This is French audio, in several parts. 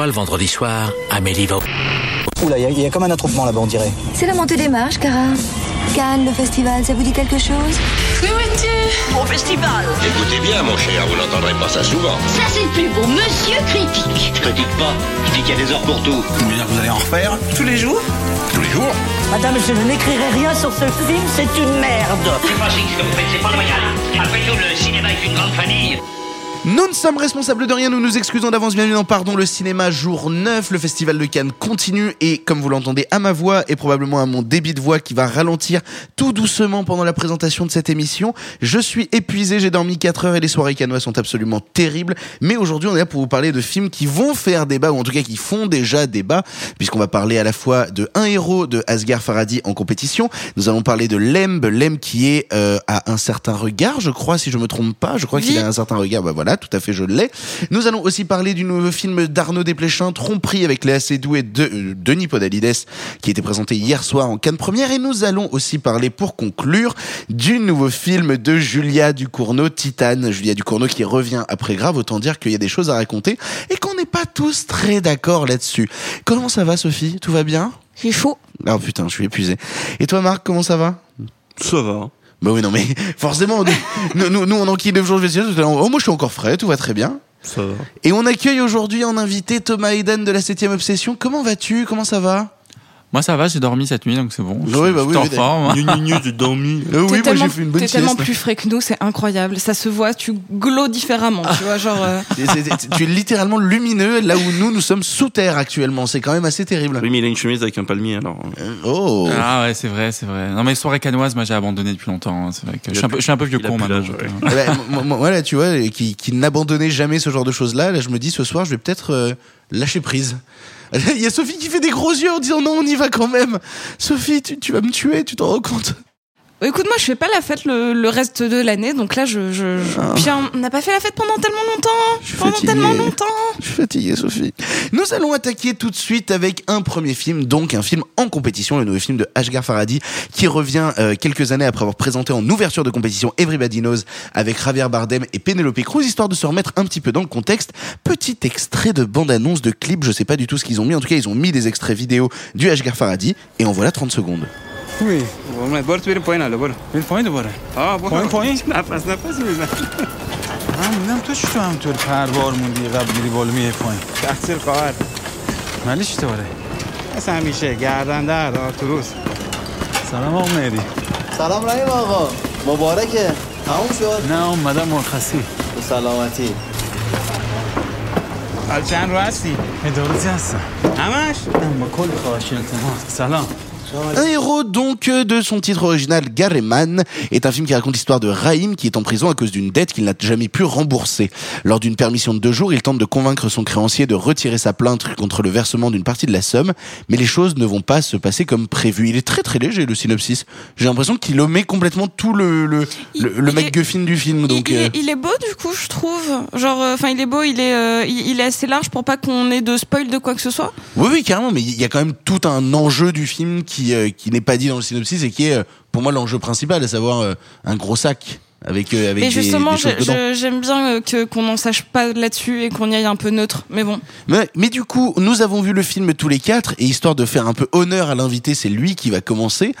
fois, le vendredi soir, Amélie va... Oula, il y, a comme un attroupement là-bas, on dirait. C'est la montée des marches, Cara. Cannes, le festival, ça vous dit quelque chose? Mon festival Écoutez bien, mon cher, vous n'entendrez pas ça souvent. Ça c'est plus beau, monsieur critique Je critique pas, je dis qu'il y a des heures pour tout. Vous voulez dire que vous allez en refaire? Tous les jours Tous les jours? Madame, je n'écrirai rien sur ce film, c'est une merde C'est pas ce que vous faites, c'est pas loyal. Après tout, le cinéma est une grande famille. Nous ne sommes responsables de rien, nous nous excusons d'avance, bienvenue dans Pardon le cinéma, jour 9, le festival de Cannes continue et comme vous l'entendez à ma voix et probablement à mon débit de voix qui va ralentir tout doucement pendant la présentation de cette émission, je suis épuisé, j'ai dormi 4 heures et les soirées cannois sont absolument terribles, mais aujourd'hui on est là pour vous parler de films qui vont faire débat ou en tout cas qui font déjà débat puisqu'on va parler à la fois de Un héros de Asghar Farhadi en compétition, nous allons parler de Lemb, Lemb qui est euh, à un certain regard, je crois si je me trompe pas, je crois qu'il a un certain regard, bah voilà, tout à fait, je l'ai. Nous allons aussi parler du nouveau film d'Arnaud Desplechin, Tromperie, avec Léa Seydoux et de, euh, Denis Podalides, qui était présenté hier soir en Cannes Première. Et nous allons aussi parler, pour conclure, du nouveau film de Julia Ducournau, Titane. Julia Ducournau qui revient après Grave, autant dire qu'il y a des choses à raconter et qu'on n'est pas tous très d'accord là-dessus. Comment ça va, Sophie? Tout va bien? J'ai chaud. Oh putain, je suis épuisé. Et toi, Marc, comment ça va? Ça va. Bah oui, non, mais forcément, nous, nous, nous on enquille le jour de vestiaire, oh, moi je suis encore frais, tout va très bien. Ça va. Et on accueille aujourd'hui en invité Thomas Eden de la 7 Obsession. Comment vas-tu? Comment ça va? Moi ça va, j'ai dormi cette nuit donc c'est bon. Oui, Je- bah je oui, suis en oui, forme. j'ai dormi. Euh, Oui, moi j'ai tellement, fait une bonne t'es tellement plus frais que nous, c'est incroyable. Ça se voit, tu glows différemment, tu vois, genre. euh, Tu es littéralement lumineux là où nous, nous sommes sous terre actuellement. C'est quand même assez terrible. Oui, mais il a une chemise avec un palmier alors. Euh, Oh Ah ouais, c'est vrai, c'est vrai. Non mais soirée canoise, moi j'ai abandonné depuis longtemps. hein. C'est vrai que je suis un peu, je suis un peu vieux con maintenant. Eh ben, moi, moi, moi, là, tu vois, qui, qui n'abandonnait jamais ce genre de choses-là, là, je me dis ce soir, je vais peut-être euh, lâcher prise. Il y a Sophie qui fait des gros yeux en disant non, on y va quand même. Sophie, tu, tu vas me tuer, tu t'en rends compte Écoute, moi, je fais pas la fête le, le reste de l'année, donc là, je. je, je- Puis, on n'a pas fait la fête pendant tellement longtemps Pendant fatigué. tellement longtemps Je suis fatigué, Sophie. Nous allons attaquer tout de suite avec un premier film, donc un film en compétition, le nouveau film de Ashgar Farhadi, qui revient euh, quelques années après avoir présenté en ouverture de compétition Everybody Knows avec Javier Bardem et Penelope Cruz, histoire de se remettre un petit peu dans le contexte. Petit extrait de bande-annonce de clip, je sais pas du tout ce qu'ils ont mis, en tout cas ils ont mis des extraits vidéo du Ashgar Farhadi, et en voilà 30 secondes. Oui برو تو بریم پایین حالا برو بریم پایین دوباره آه برو پایین پایین نفس نفس میزن من می‌دونم تو چی تو همطور پروار موندی قبل گیری بالا میه پایین تقصیر خواهر چی دوباره مثل همیشه گردنده آرتوروس سلام آقا مهدی سلام رحیم آقا مبارکه تموم شد نه اومدم مرخصی به سلامتی حال چند رو هستی ادارتی هستم همش با کل خواهش التماس سلام Un héros donc euh, de son titre original Gareman est un film qui raconte l'histoire de Raïm qui est en prison à cause d'une dette qu'il n'a jamais pu rembourser. Lors d'une permission de deux jours, il tente de convaincre son créancier de retirer sa plainte contre le versement d'une partie de la somme, mais les choses ne vont pas se passer comme prévu. Il est très très léger le synopsis. J'ai l'impression qu'il omet complètement tout le le, le, le il MacGuffin du film. Donc il, euh, est, il est beau, du coup, je trouve. Genre, euh, enfin, il est beau, il est, euh, il est assez large pour pas qu'on ait de spoil de quoi que ce soit. Oui, oui, carrément, mais il y a quand même tout un enjeu du film qui, euh, qui n'est pas dit dans le synopsis et qui est, euh, pour moi, l'enjeu principal, à savoir euh, un gros sac avec, avec Mais justement, j'aime bien que qu'on n'en sache pas là-dessus et qu'on y aille un peu neutre. Mais bon. Mais, mais du coup, nous avons vu le film tous les quatre et histoire de faire un peu honneur à l'invité, c'est lui qui va commencer.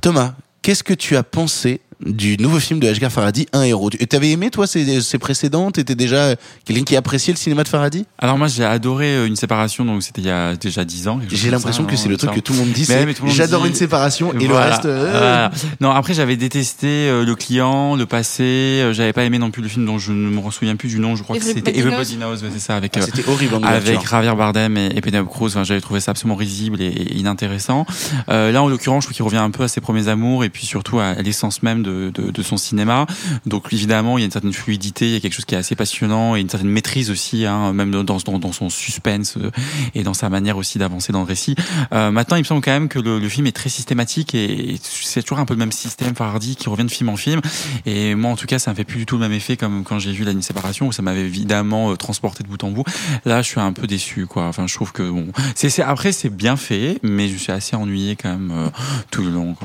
Thomas, qu'est-ce que tu as pensé du nouveau film de Ashgar Farhadi, Un héros Tu avais aimé, toi, ces, ces précédents? T'étais déjà quelqu'un qui appréciait le cinéma de Farhadi? Alors moi j'ai adoré euh, une séparation, donc c'était il y a déjà 10 ans. J'ai l'impression que c'est le truc que tout le monde dit, j'adore dit- une séparation et le reste. euh, voilà. Non, après j'avais détesté euh, le client, le passé. euh, J'avais pas aimé non plus le film dont je ne me souviens plus du nom. Je crois que c'était Everybody Knows. ouais, c'est ça avec Ah, euh, C'était horrible en avec. Javier Bardem et, et Penelope Cruz. Enfin, j'avais trouvé ça absolument risible et, et inintéressant. Euh, là, en l'occurrence, je trouve qu'il revient un peu à ses premiers amours et puis surtout à, à l'essence même de, de, son cinéma. Donc, évidemment, il y a une certaine fluidité, il y a quelque chose qui est assez passionnant et une certaine maîtrise aussi, hein, même dans, son suspense euh, et dans sa manière aussi d'avancer dans le récit. Euh, maintenant, il me semble quand même que le, film est très systématique et, c'est toujours un peu le même système Fardi qui revient de film en film. Et moi, en tout cas, ça me fait plus du tout le même effet comme quand j'ai vu La Nuit séparation où ça m'avait évidemment euh, transporté de bout en bout. Là, je suis un peu déçu, quoi. Enfin, je trouve que bon, c'est, après c'est bien fait, mais je suis assez ennuyé quand même tout le long.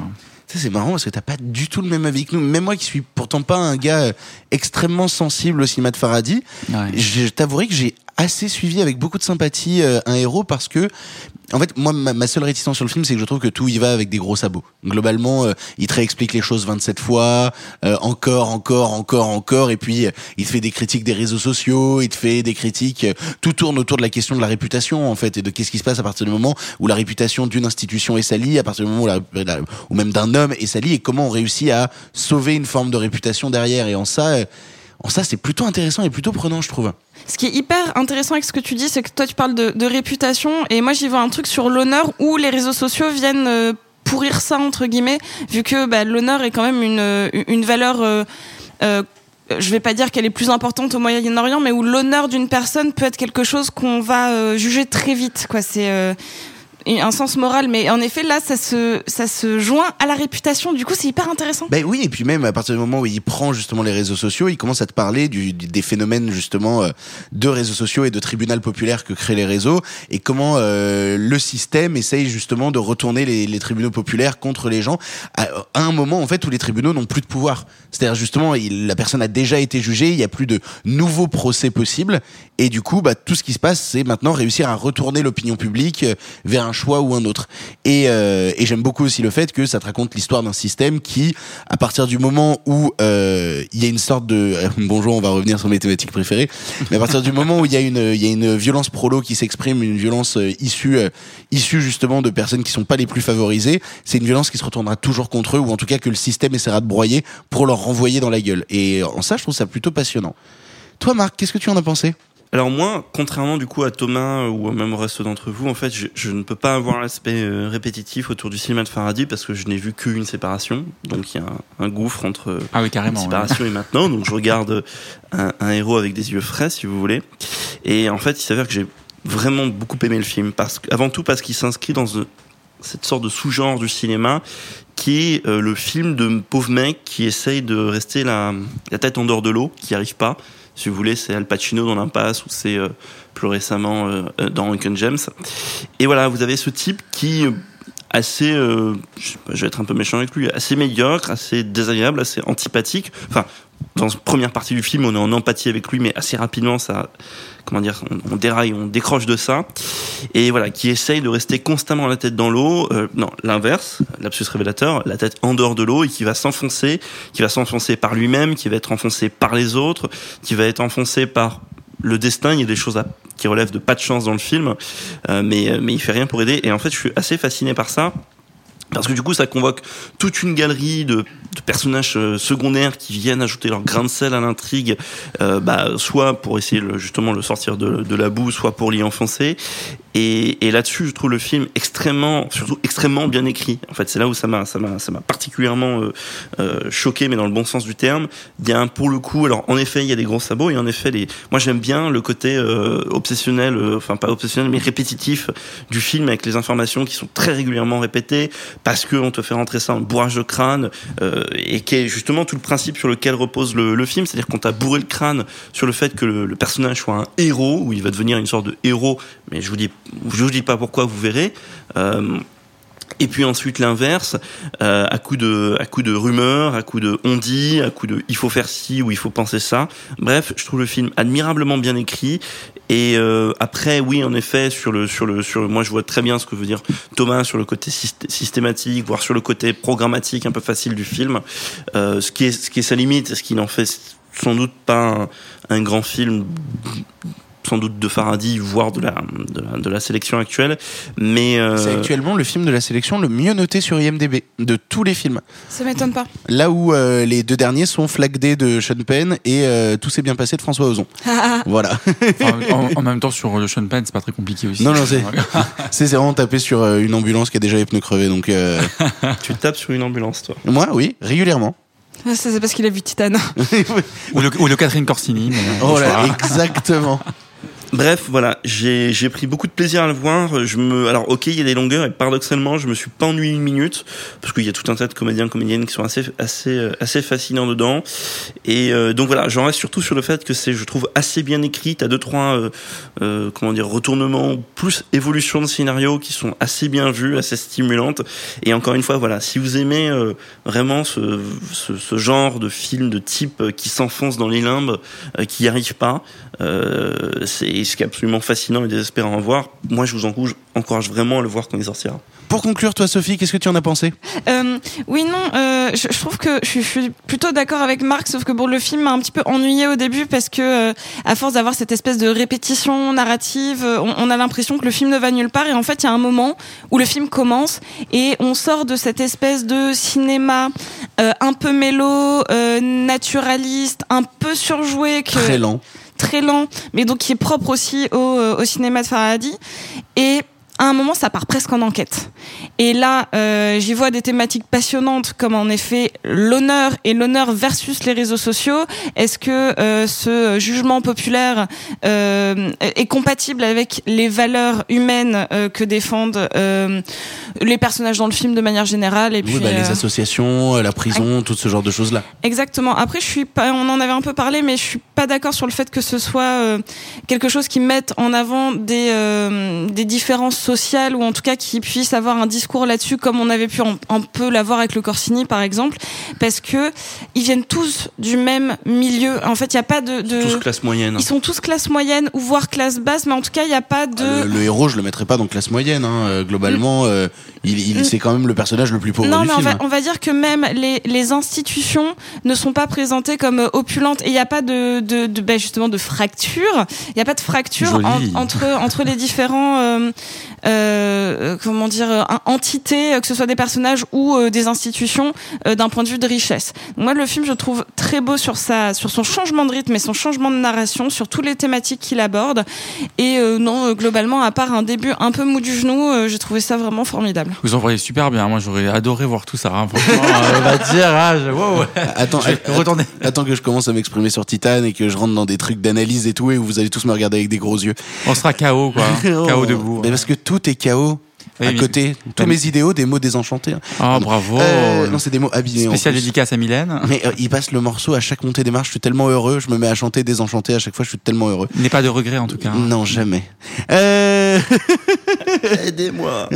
Ça, c'est marrant parce que t'as pas du tout le même avis que nous. Même moi qui suis pourtant pas un gars euh, extrêmement sensible au cinéma de Faradi, je t'avouerai que j'ai assez suivi avec beaucoup de sympathie euh, un héros parce que en fait, moi, ma, seule réticence sur le film, c'est que je trouve que tout y va avec des gros sabots. Globalement, euh, il te réexplique les choses 27 fois, euh, encore, encore, encore, encore, et puis euh, il te fait des critiques des réseaux sociaux, il te fait des critiques. euh, tout tourne autour de la question de la réputation, en fait, et de qu'est-ce qui se passe à partir du moment où la réputation d'une institution est salie, à partir du moment où, la- ou même d'un homme est salie, et comment on réussit à sauver une forme de réputation derrière. Et en ça, euh, ça, c'est plutôt intéressant et plutôt prenant, je trouve. Ce qui est hyper intéressant avec ce que tu dis, c'est que toi tu parles de, réputation et moi j'y vois un truc sur l'honneur où les réseaux sociaux viennent euh, pourrir ça entre guillemets, vu que bah, l'honneur est quand même une, euh, une valeur. euh, euh, je vais pas dire qu'elle est plus importante au Moyen-Orient, mais où l'honneur d'une personne peut être quelque chose qu'on va euh, juger très vite. Un sens moral, mais en effet là, ça se ça se joint à la réputation. Du coup, c'est hyper intéressant. Ben oui, et puis même à partir du moment où il prend justement les réseaux sociaux, il commence à te parler du, des phénomènes justement euh, de réseaux sociaux et de tribunal populaire que créent les réseaux et comment euh, le système essaye justement de retourner les, les tribunaux populaires contre les gens à, à un moment en fait où les tribunaux n'ont plus de pouvoir. C'est-à-dire justement, il- la personne a déjà été jugée, il y a plus de nouveaux procès possibles et du coup, bah, tout ce qui se passe, c'est maintenant réussir à retourner l'opinion publique euh, vers un choix ou un autre. Et, euh, et j'aime beaucoup aussi le fait que ça te raconte l'histoire d'un système qui, à partir du moment où euh, il y a une sorte de bonjour, on va revenir sur mes thématiques préférées, mais à partir du moment où il y a une il y a une violence prolo qui s'exprime, une violence euh, issue issue justement de personnes qui sont pas les plus favorisées, c'est une violence qui se retournera toujours contre eux ou en tout cas que le système essaiera de broyer pour leur renvoyer dans la gueule. Et en ça, je trouve ça plutôt passionnant. Toi, Marc, qu'est-ce que tu en as pensé? Alors moi, contrairement du coup à Thomas ou même au reste d'entre vous, en fait, je, je ne peux pas avoir l'aspect euh, répétitif autour du cinéma de Faraday parce que je n'ai vu qu'une séparation. Donc il y a un, un gouffre entre Ah oui, carrément, une séparation et maintenant. Donc je regarde un, un héros avec des yeux frais, si vous voulez. Et en fait, il s'avère que j'ai vraiment beaucoup aimé le film parce avant tout parce qu'il s'inscrit dans euh, cette sorte de sous-genre du cinéma qui est euh, le film de pauvre mec qui essaye de rester la, la tête en dehors de l'eau, qui n'y arrive pas. Si vous voulez, c'est Al Pacino dans l'impasse ou c'est euh, plus récemment euh, euh, dans Uncle James. Et voilà, vous avez ce type qui assez, euh, je, vais être un peu méchant avec lui, assez médiocre, assez désagréable, assez antipathique. Enfin, dans la première partie du film, on est en empathie avec lui, mais assez rapidement, ça, comment dire, on, on déraille, on décroche de ça. Et voilà, qui essaye de rester constamment la tête dans l'eau. Euh, non, l'inverse, lapsus révélateur, la tête en dehors de l'eau et qui va s'enfoncer, qui va s'enfoncer par lui-même, qui va être enfoncé par les autres, qui va être enfoncé par le destin. Il y a des choses à- qui relèvent de pas de chance dans le film, euh, mais mais il fait rien pour aider. Et en fait, je suis assez fasciné par ça. Parce que du coup, ça convoque toute une galerie de, personnages euh, secondaires qui viennent ajouter leur grain de sel à l'intrigue, euh, bah, soit pour essayer le- justement le sortir de, la boue, soit pour l'y enfoncer. Et, là-dessus, je trouve le film extrêmement, surtout extrêmement bien écrit. En fait, c'est là où ça m'a, particulièrement euh, choqué, mais dans le bon sens du terme. Il y a un, pour le coup, alors en effet, il y a des gros sabots et en effet, moi j'aime bien le côté obsessionnel, enfin pas obsessionnel, mais répétitif du film avec les informations qui sont très régulièrement répétées parce que on te fait rentrer ça en bourrage de crâne euh, et qui est justement tout le principe sur lequel repose le, le film, c'est-à-dire qu'on t'a bourré le crâne sur le fait que le, le personnage soit un héros ou il va devenir une sorte de héros, mais je vous dis, je vous dis pas pourquoi, vous verrez. Euh, et puis ensuite l'inverse, euh, à coup de à coup de rumeurs, à coup de on dit, à coup de il faut faire ci ou il faut penser ça. Bref, je trouve le film admirablement bien écrit. Et euh, après, oui, en effet, sur le sur le sur le- moi je vois très bien ce que veut dire Thomas sur le côté syst- systématique, voire sur le côté programmatique un peu facile du film. Euh, ce qui est ce qui est sa limite, ce qui n'en fait sans doute pas un grand film sans doute de Faraday, voire de la, de la, de la sélection actuelle. Mais euh, C'est actuellement le film de la sélection le mieux noté sur IMDb de tous les films. Ça m'étonne pas. Là où euh, les deux derniers sont Flag Day de Sean Penn et euh, Tout s'est bien passé de François Ozon. voilà. Enfin, en, en même temps, sur le Sean Penn, c'est pas très compliqué aussi. Non, non, c'est c'est vraiment tapé sur une ambulance qui a déjà les pneus crevés. Donc, euh, tu tapes sur une ambulance, toi. moi, oui, régulièrement. Ah, C'est parce qu'il a vu Titan. ou, le, ou le Catherine Corsini. mais, Oh là, voilà. exactement. Bref, voilà, j'ai pris beaucoup de plaisir à le voir. Je me, alors ok, il y a des longueurs et paradoxalement, je me suis pas ennuyé une minute parce qu'il y a tout un tas de comédiens, comédiennes qui sont assez, assez, assez fascinants dedans. Et euh, donc voilà, j'en reste surtout sur le fait que c'est, je trouve, assez bien écrit. T'as deux trois, euh, euh, comment dire, retournements plus évolution de scénario qui sont assez bien vus, assez stimulantes. Et encore une fois, voilà, si vous aimez euh, vraiment ce, ce, ce genre de film de type qui s'enfonce dans les limbes, euh, qui n'y arrive pas, euh, c'est et ce qui est absolument fascinant et désespérant à voir. Moi, je vous encourage, encourage vraiment à le voir quand il sortira. Pour conclure, toi, Sophie, qu'est-ce que tu en as pensé? Euh, oui, non, euh, je, je trouve que je, je suis plutôt d'accord avec Marc, sauf que bon, le film m'a un petit peu ennuyé au début parce que, euh, à force d'avoir cette espèce de répétition narrative, on, on a l'impression que le film ne va nulle part. Et en fait, il y a un moment où le film commence et on sort de cette espèce de cinéma euh, un peu mélo, euh, naturaliste, un peu surjoué, que, Très lent. Très lent, mais donc qui est propre aussi au, euh, cinéma de Farhadi. Et à un moment, ça part presque en enquête. Et là, euh, j'y vois des thématiques passionnantes, comme en effet l'honneur et l'honneur versus les réseaux sociaux. Est-ce que euh, ce jugement populaire euh, est compatible avec les valeurs humaines euh, que défendent euh, les personnages dans le film de manière générale et Oui, puis bah, les euh, associations, la prison, tout ce genre de choses-là. Exactement. Après, je suis pas, on en avait un peu parlé, mais je suis pas d'accord sur le fait que ce soit euh, quelque chose qui mette en avant des, euh, des différences sociales ou en tout cas qui puisse avoir un discours là-dessus, comme on avait pu un, un peu l'avoir avec le Corsini, par exemple, parce que ils viennent tous du même milieu. En fait, il y a pas de, de... Tous classe moyenne. Ils sont tous classe moyenne ou voire classe basse, mais en tout cas, il n'y a pas de. Ah, Le, le héros, je le mettrais pas dans classe moyenne. Hein. Euh, Globalement, euh, il, il Mm. c'est quand même le personnage le plus pauvre Non, du mais on va, on va dire que même les, les institutions ne sont pas présentées comme euh, opulentes et il n'y a pas de, de, de ben justement de fracture. Il n'y a pas de fracture en- entre entre les différents euh, comment dire euh, entités, euh, que ce soit des personnages ou euh, des institutions, euh, d'un point de vue de richesse. Moi, le film, je trouve très beau sur sa sur son changement de rythme et son changement de narration, sur toutes les thématiques qu'il aborde. Et euh, non, euh, globalement, à part un début un peu mou du genou, euh, j'ai trouvé ça vraiment formidable. Vous en voyez super bien. Moi, j'aurais adoré voir tout ça. hein. Franchement, euh, on va dire, ah, je- wow. Attends, Je vais att- retourner. attends que je commence à m'exprimer sur Titan et que je rentre dans des trucs d'analyse et tout et où vous allez tous me regarder avec des gros yeux. On sera KO, quoi. KO debout. Mais parce que tout est KO. Oui, à côté, tous mes idéaux, des mots désenchantés. Pardon. bravo. Euh, non, c'est des mots abîmés. en Spécial dédicace à Mylène. Mais euh, il passe le morceau à chaque montée des marches. Je suis tellement heureux. Je me mets à chanter désenchanté à chaque fois. Je suis tellement heureux. Il n'est pas de regret, en tout cas. hein. Non, jamais. Euh... Aidez-moi.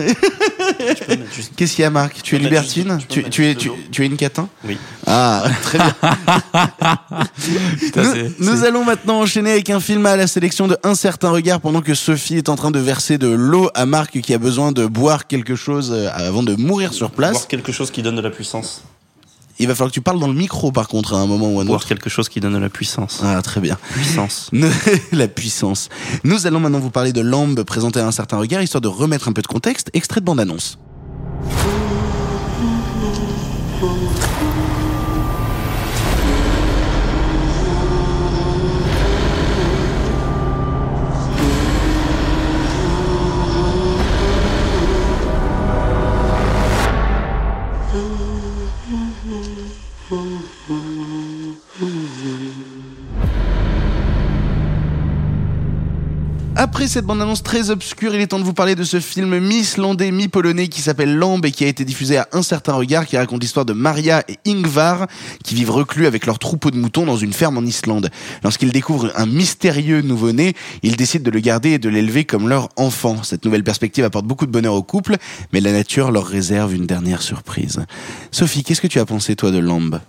Qu'est-ce qu'il y a, Marc? Tu es juste- libertine tu, es, tu, es une catin? Oui. Ah, très bien. Putain, nous nous allons maintenant enchaîner avec un film à la sélection de Un certain regard pendant que Sophie est en train de verser de l'eau à Marc qui a besoin de boire quelque chose euh, avant de mourir sur place. Voir quelque chose qui donne de la puissance. Il va falloir que tu parles dans le micro par contre à un moment ou à un autre. quelque chose qui donne de la puissance. Ah, très bien. Puissance. La puissance. Nous allons maintenant vous parler de Lambe présenté à un certain regard, histoire de remettre un peu de contexte. Extrait de bande-annonce. Après cette bande-annonce très obscure, il est temps de vous parler de ce film mi-islandais, mi-polonais qui s'appelle Lambe et qui a été diffusé à un certain regard, qui raconte l'histoire de Maria et Ingvar qui vivent reclus avec leur troupeau de moutons dans une ferme en Islande. Lorsqu'ils découvrent un mystérieux nouveau-né, ils décident de le garder et de l'élever comme leur enfant. Cette nouvelle perspective apporte beaucoup de bonheur au couple, mais la nature leur réserve une dernière surprise. Sophie, qu'est-ce que tu as pensé toi de Lambe?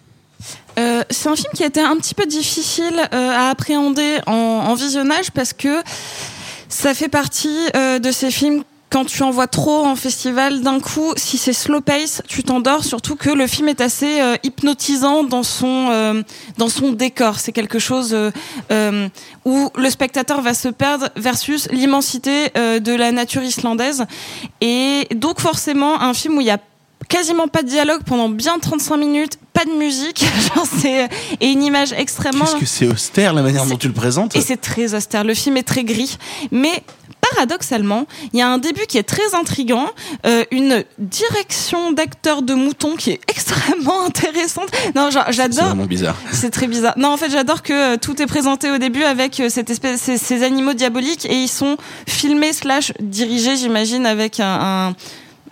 Euh, c'est un film qui a été un petit peu difficile euh, à appréhender en, en visionnage parce que ça fait partie euh, de ces films quand tu en vois trop en festival, d'un coup, si c'est slow pace, tu t'endors. Surtout que le film est assez euh, hypnotisant dans son euh, dans son décor. C'est quelque chose euh, euh, où le spectateur va se perdre versus l'immensité euh, de la nature islandaise. Et donc forcément, un film où il y a quasiment pas de dialogue pendant bien 35 minutes, pas de musique, genre c'est et une image extrêmement Qu'est-ce que c'est austère la manière dont tu le présentes et c'est très austère. Le film est très gris, mais paradoxalement, il y a un début qui est très intrigant, euh, une direction d'acteurs de moutons qui est extrêmement intéressante. Non, genre, C'est j'adore. vraiment bizarre. C'est très bizarre. Non, en fait, j'adore que euh, tout est présenté au début avec euh, cette espèce, ces, ces animaux diaboliques et ils sont filmés slash dirigés, j'imagine, avec un, un-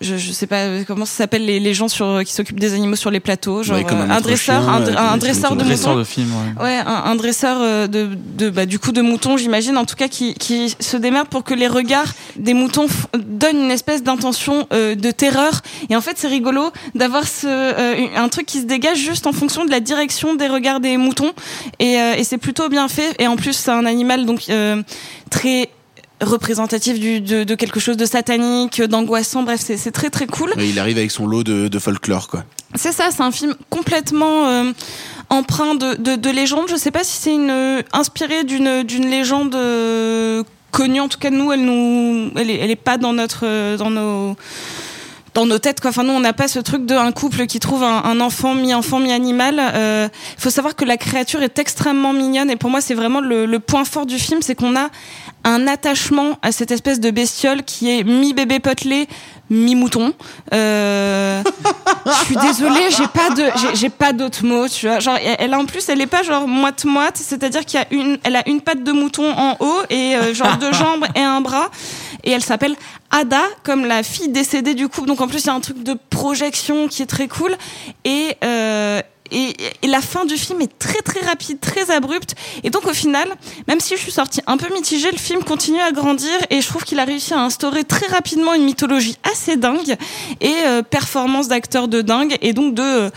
je, je sais pas euh, comment ça s'appelle les, les gens sur qui s'occupent des animaux sur les plateaux, genre Ouais, comme un euh, un dresseur, chien, un, euh, un dresseur de Dresseur moutons. de film, ouais. Ouais, un, un dresseur euh, de, de bah, du coup de moutons, j'imagine, en tout cas qui, qui se démerde pour que les regards des moutons f- donne une espèce d'intention euh, de terreur. Et en fait, c'est rigolo d'avoir ce, euh, un truc qui se dégage juste en fonction de la direction des regards des moutons. Et, euh, et c'est plutôt bien fait. Et en plus, c'est un animal donc euh, très représentatif du, de, de quelque chose de satanique, d'angoissant. Bref, c'est très très cool. Et il arrive avec son lot de, de folklore, quoi. C'est ça, c'est un film complètement euh, empreint de, de, de légende. Je sais pas si c'est une euh, inspiré d'une d'une légende euh, connue. En tout cas, nous, elle nous, elle est, elle est pas dans notre, dans nos dans nos têtes quoi. Enfin nous on n'a pas ce truc de un couple qui trouve un, un enfant mi-enfant mi-animal. Il euh, faut savoir que la créature est extrêmement mignonne et pour moi c'est vraiment le, le point fort du film, c'est qu'on a un attachement à cette espèce de bestiole qui est mi-bébé potelé, mi-mouton. Euh, je suis désolée, j'ai pas de, j'ai- pas d'autres mots. Tu vois, genre elle en plus, elle est pas genre moite moite, c'est-à-dire qu'il y a une, elle a une patte de mouton en haut et euh, genre deux jambes et un bras. Et elle s'appelle Ada, comme la fille décédée du couple. Donc en plus il y a un truc de projection qui est très cool et euh, et, la fin du film est très très rapide, très abrupte. Et donc au final, même si je suis sortie un peu mitigée, le film continue à grandir et je trouve qu'il a réussi à instaurer très rapidement une mythologie assez dingue et euh, performance d'acteurs de dingue et donc de euh,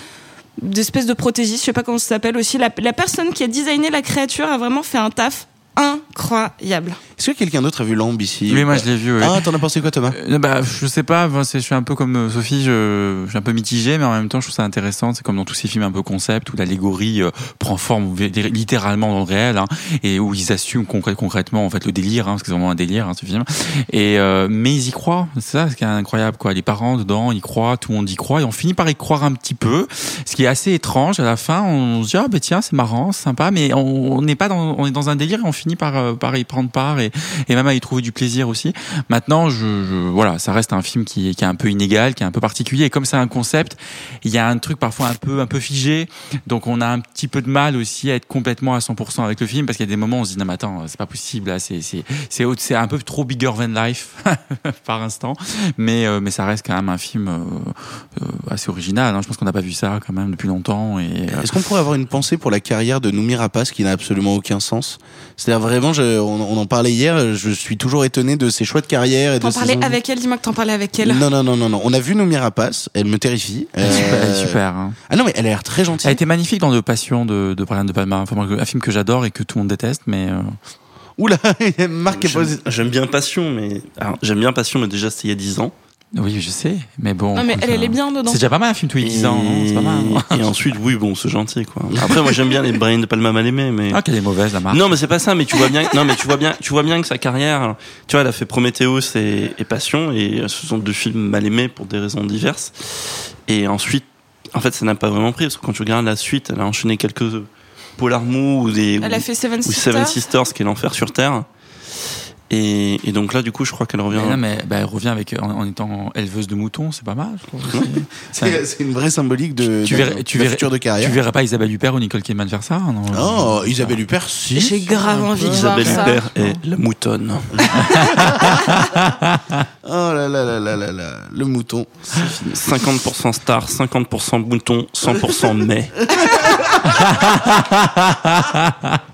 d'espèces de prothésistes, je sais pas comment ça s'appelle aussi. La, la personne qui a designé la créature a vraiment fait un taf incroyable. Est-ce que quelqu'un d'autre a vu Lambe ici Oui, moi je l'ai vu. ouais. Ah, t'en as pensé quoi, Thomas? Euh, bah, je sais pas, je suis un peu comme euh, Sophie, je, je suis un peu mitigé, mais en même temps, je trouve ça intéressant. C'est comme dans tous ces films un peu concept où l'allégorie euh, prend forme littéralement dans le réel, hein, et où ils assument concrè- concrètement en fait le délire, hein, parce que c'est vraiment un délire hein, ce film. Et euh, mais ils y croient, c'est ça ce qui est incroyable, quoi. Les parents dedans, ils croient, tout le monde y croit, et on finit par y croire un petit peu. Ce qui est assez étrange à la fin, on se dit ah ben tiens c'est marrant, c'est sympa, mais on on n'est pas dans, on est dans un délire et on finit par euh, par y prendre part et, et même à y trouver du plaisir aussi. Maintenant, je, voilà, ça reste un film qui, qui est un peu inégal, qui est un peu particulier. Et comme c'est un concept, il y a un truc parfois un peu un peu figé. Donc on a un petit peu de mal aussi à être complètement à 100% avec le film parce qu'il y a des moments où on se dit non mais attends, c'est pas possible c'est un peu trop bigger than life par instant. Mais euh, mais ça reste quand même un film euh, assez original. hein. Je pense qu'on n'a pas vu ça quand même depuis longtemps. Est-ce qu'on pourrait avoir une pensée pour la carrière de Noumi Rapace qui n'a absolument aucun sens? C'est-à-dire vraiment, je- on, on en parlait hier, je suis toujours étonné de ses choix de carrière et de T'en parlais avec elle, dis-moi que t'en parlais avec elle. Non, non, non, non, non. On a vu Noumi Rapace, elle me terrifie. Elle est super, elle est Euh, super, hein. Ah non, mais elle a l'air très gentille. Elle était magnifique dans Le Passion de, de Brian De Palma. Enfin, un film que j'adore et que tout le monde déteste, mais. euh, Oula, Marc est J'aime- bien Passion, mais j'aime bien Passion, mais déjà c'était il y a 10 ans. Oui, je sais, mais bon. Non, mais elle, elle est bien dedans. C'est déjà pas mal un film tous les 10 ans, c'est pas mal. hein. Et ensuite, oui, bon, c'est gentil, quoi. Après, moi, j'aime bien les Brian de Palma mal aimés, mais. Ah, qu'elle est mauvaise, la marque. Non, mais c'est pas ça, mais tu vois bien, non, mais tu vois bien, tu vois bien que sa carrière, tu vois, elle a fait Prometheus et, et Passion, et ce sont deux films mal aimés pour des raisons diverses. Et ensuite, en fait, ça n'a pas vraiment pris, parce que quand tu regardes la suite, elle a enchaîné quelques polars mous ou des. Elle a fait Seven ou Sisters. Seven Sisters, qui est l'enfer sur Terre. Et, et donc là, du coup, je crois qu'elle revient. Mais non, mais bah, elle revient avec, en, en étant éleveuse de moutons, c'est pas mal. C'est- une vraie symbolique de, tu de- verrais, tu la verrais, future de carrière. tu verrais pas Isabelle Huppert ou Nicole Kidman faire ça, non? Oh, Isabelle Huppert, si. J'ai grave envie de voir Isabelle ça. Huppert et la moutonne. Oh là là là là là là, le mouton. 50% star, 50% mouton, 100% mai.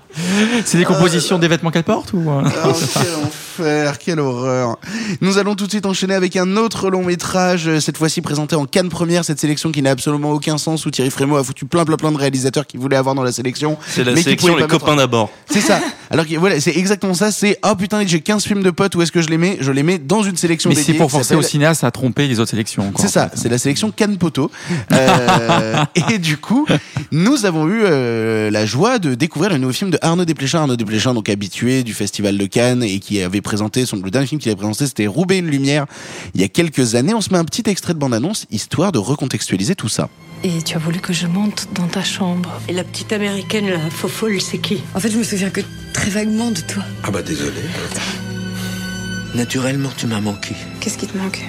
C'est des compositions des vêtements qu'elle porte ou euh Oh, quel enfer, quelle horreur. Nous allons tout de suite enchaîner avec un autre long métrage, euh, cette fois-ci présenté en Cannes première, cette sélection qui n'a absolument aucun sens, où Thierry Frémaux a foutu plein plein plein de réalisateurs qu'il voulait avoir dans la sélection. C'est la mais qui sélection Les copains d'abord. C'est ça. Alors voilà, c'est exactement ça, c'est, oh putain, j'ai 15 films de potes, où est-ce que je les mets? Je les mets dans une sélection Mais c'est pour forcer au cinéaste à tromper les autres sélections. C'est ça, c'est la sélection Cannes Poteau. Euh, et du coup, nous avons eu euh, la joie de découvrir le nouveau film de Arnaud Desplechin. Arnaud Desplechin, donc habitué du Festival de Cannes et qui avait présenté son le dernier film qu'il avait présenté, c'était Roubaix une lumière. Il y a quelques années, on se met un petit extrait de bande-annonce histoire de recontextualiser tout ça. Et tu as voulu que je monte dans ta chambre. Et la petite américaine, la faux folle, c'est qui? En fait, je me souviens que très vaguement de toi. Ah bah désolé. Naturellement, tu m'as manqué. Qu'est-ce qui te manque?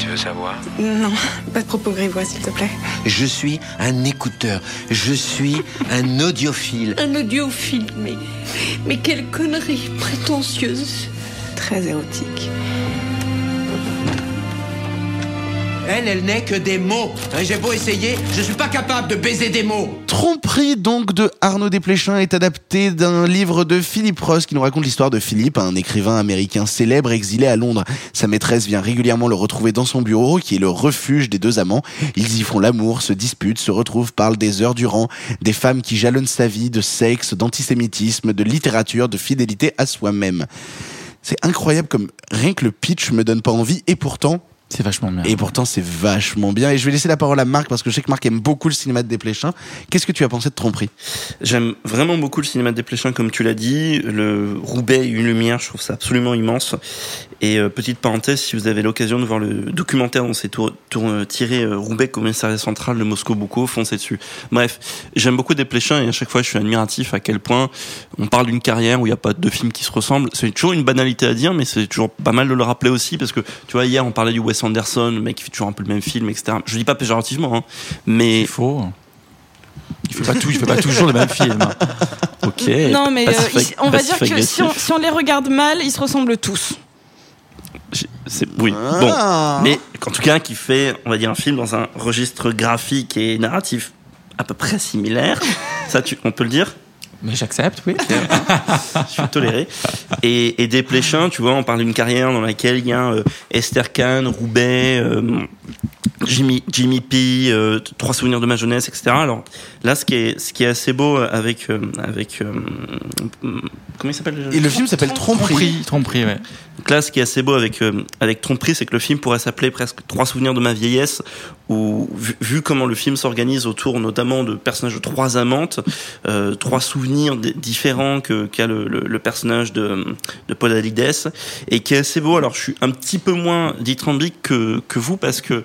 Tu veux savoir Non, pas de propos grivois, s'il te plaît. Je suis un écouteur. Je suis un audiophile. Un audiophile, mais. Mais quelle connerie prétentieuse Très érotique. Elle, elle n'est que des mots. Hein, J'ai beau essayer, je suis pas capable de baiser des mots. Tromperie donc de Arnaud Desplechin est adapté d'un livre de Philippe Ross qui nous raconte l'histoire de Philippe, un écrivain américain célèbre exilé à Londres. Sa maîtresse vient régulièrement le retrouver dans son bureau qui est le refuge des deux amants. Ils y font l'amour, se disputent, se retrouvent, parlent des heures durant, des femmes qui jalonnent sa vie, de sexe, d'antisémitisme, de littérature, de fidélité à soi-même. C'est incroyable comme rien que le pitch me donne pas envie et pourtant C'est vachement bien. et pourtant c'est vachement bien et je vais laisser la parole à Marc parce que je sais que Marc aime beaucoup le cinéma de Desplechin. Qu'est-ce que tu as pensé de Tromperie? J'aime vraiment beaucoup le cinéma de Desplechin, comme tu l'as dit. Le Roubaix, une lumière, je trouve ça absolument immense. Et euh, petite parenthèse, si vous avez l'occasion de voir le documentaire dont tour- euh, tiré euh, Roubaix, commissariat central de Moscou Bouko, foncez dessus. Bref, j'aime beaucoup Desplechin et à chaque fois je suis admiratif à quel point on parle d'une carrière où il n'y a pas deux films qui se ressemblent. C'est toujours une banalité à dire, mais c'est toujours pas mal de le rappeler aussi parce que tu vois hier on parlait du Wes Anderson, le mec qui fait toujours un peu le même film, etc. Je dis pas péjorativement, hein, mais il faut. Il fait pas tout, il fait pas toujours le même film. Ok. Non, mais euh, on va dire que si on, si on les regarde mal, ils se ressemblent tous. C'est oui. Ah. Bon, mais en tout cas qui fait, on va dire un film dans un registre graphique et narratif à peu près similaire. Ça, tu, on peut le dire? Mais j'accepte, oui. Je suis toléré. Et, et Desplechin, tu vois, on parle d'une carrière dans laquelle il y a euh, Esther Kahn, Roubaix, euh, Jimmy, Jimmy P, euh, Trois souvenirs de ma jeunesse, etc. Alors là, ce qui est, ce qui est assez beau avec, euh, avec, euh, comment il s'appelle déjà? Et le film s'appelle Tromperie. Tromperie, tromperie, ouais. Donc là, ce qui est assez beau avec, euh, avec Tromperie, c'est que le film pourrait s'appeler presque Trois souvenirs de ma vieillesse, où, vu, vu comment le film s'organise autour notamment de personnages de trois amantes, euh, trois souvenirs différents que qu'a le, le, le personnage de, de Paul Alides, et qui est assez beau. Alors, je suis un petit peu moins dithyrambique que, que vous, parce que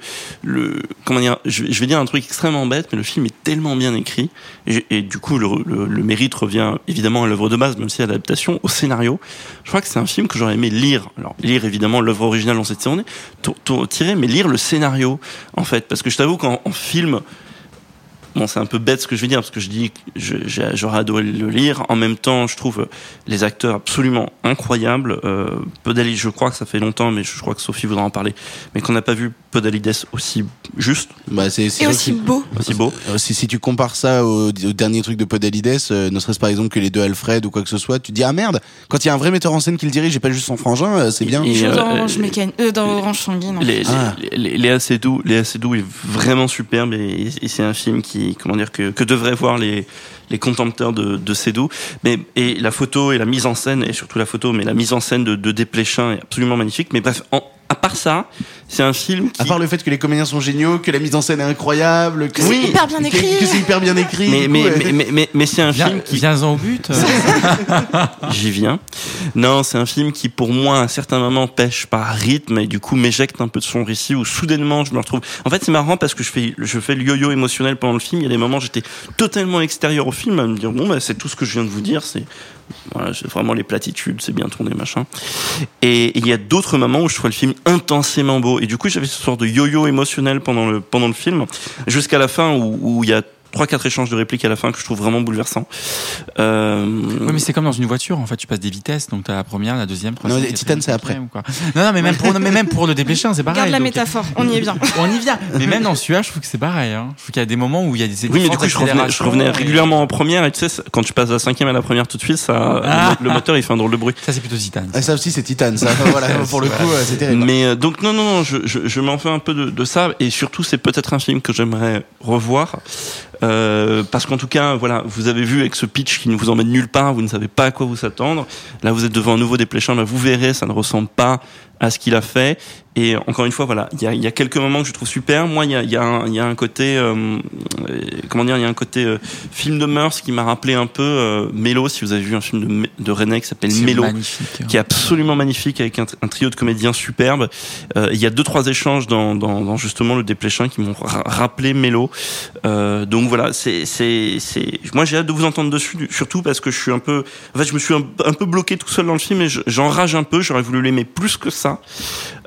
je, vais- dire un truc extrêmement bête, mais le film est tellement bien écrit, et, du coup, le, mérite revient évidemment à l'œuvre de base, même si à l'adaptation, au scénario. Je crois que c'est un film que j'aurais aimé lire. Alors, lire évidemment l'œuvre originale, on s'est tiré, mais lire le scénario, en fait. Parce que je t'avoue qu'en en film, Bon, c'est un peu bête ce que je vais dire parce que je dis que j'aurais adoré le lire. En même temps, je trouve les acteurs absolument incroyables. Euh, Podalides, je crois que ça fait longtemps, mais je crois que Sophie voudra en parler. Mais qu'on n'a pas vu Podalides aussi juste, Bah, c'est, Et aussi beau. aussi beau. Euh, si, si tu compares ça au, au dernier truc de Podalides, euh, ne serait-ce par exemple que les deux Alfred ou quoi que ce soit, tu te dis ah merde, quand il y a un vrai metteur en scène qui le dirige et pas juste son frangin, euh, c'est bien. Et, euh, dans, euh, Orange euh, dans Orange Seydoux, Léa Seydoux est vraiment superbe et, et c'est un film qui, comment dire, que, que devraient voir les, les contempteurs de, de. Mais, et la photo et la mise en scène, et surtout la photo, mais la mise en scène de, de Desplechin est absolument magnifique. Mais bref, en- part ça, c'est un film qui... À part le fait que les comédiens sont géniaux, que la mise en scène est incroyable, que C'est hyper bien écrit. que c'est hyper bien écrit. mais, du mais, coup, ouais. mais, mais, mais, mais c'est un Viens, film qui... viens au but. J'y viens. Non, c'est un film qui, pour moi, à un certain moment, pêche par rythme et du coup m'éjecte un peu de son récit où soudainement je me retrouve. En fait, c'est marrant parce que je fais, je fais le yo-yo émotionnel pendant le film. Il y a des moments, j'étais totalement extérieur au film à me dire bon, bah, c'est tout ce que je viens de vous dire. C'est voilà, c'est vraiment les platitudes, c'est bien tourné, machin. Et il y a d'autres moments où je trouve le film intensément beau. Et du coup, j'avais ce sort de yo-yo émotionnel pendant le pendant le film, jusqu'à la fin où il y a trois quatre échanges de répliques à la fin que je trouve vraiment bouleversants. Euh, Oui, mais c'est comme dans une voiture, en fait, tu passes des vitesses, donc t'as la première, la deuxième, Non, troisième. les quatrième, Titans, c'est après. cinquième, quoi. Non, non, mais même pour, non, mais même pour le dépêcher, c'est pareil. Regarde la donc- métaphore, on y est bien. On y vient. Mais même dans celui-là, je trouve que c'est pareil. Hein. Je trouve qu'il y a des moments où il y a des Oui, mais du coup, je revenais, je revenais régulièrement en première, et tu sais, quand tu passes de la cinquième à la première tout de suite, ça, Ah. le, le moteur, il fait un drôle de bruit. Ça, c'est plutôt Titan. Ah, ça aussi c'est Titan, ça. voilà, pour le coup, euh, c'est terrible. Mais euh, donc non non non, je, je, je m'en fais un peu de, de ça et surtout c'est peut-être un film que j'aimerais revoir euh, parce qu'en tout cas voilà vous avez vu avec ce pitch qui ne vous emmène nulle part, vous ne savez pas à quoi vous attendre. Là vous êtes devant un nouveau Desplechin, bah, vous verrez ça ne ressemble pas à ce qu'il a fait et encore une fois voilà il y a, y a quelques moments que je trouve super. Moi il y a, il y a, y a un côté euh, euh, comment dire il y a un côté euh, film de mœurs qui m'a rappelé un peu euh, Mélo si vous avez vu un film de, de René qui s'appelle Mélo hein. qui est absolument magnifique avec un, un trio de comédiens superbes. Euh, il y a deux trois échanges dans, dans, dans justement le Desplechin qui m'ont ra- rappelé Mélo. Euh, donc voilà, c'est c'est c'est moi j'ai hâte de vous entendre dessus surtout parce que je suis un peu en fait je me suis un, un peu bloqué tout seul dans le film et je- j'enrage un peu, j'aurais voulu l'aimer plus que ça ça.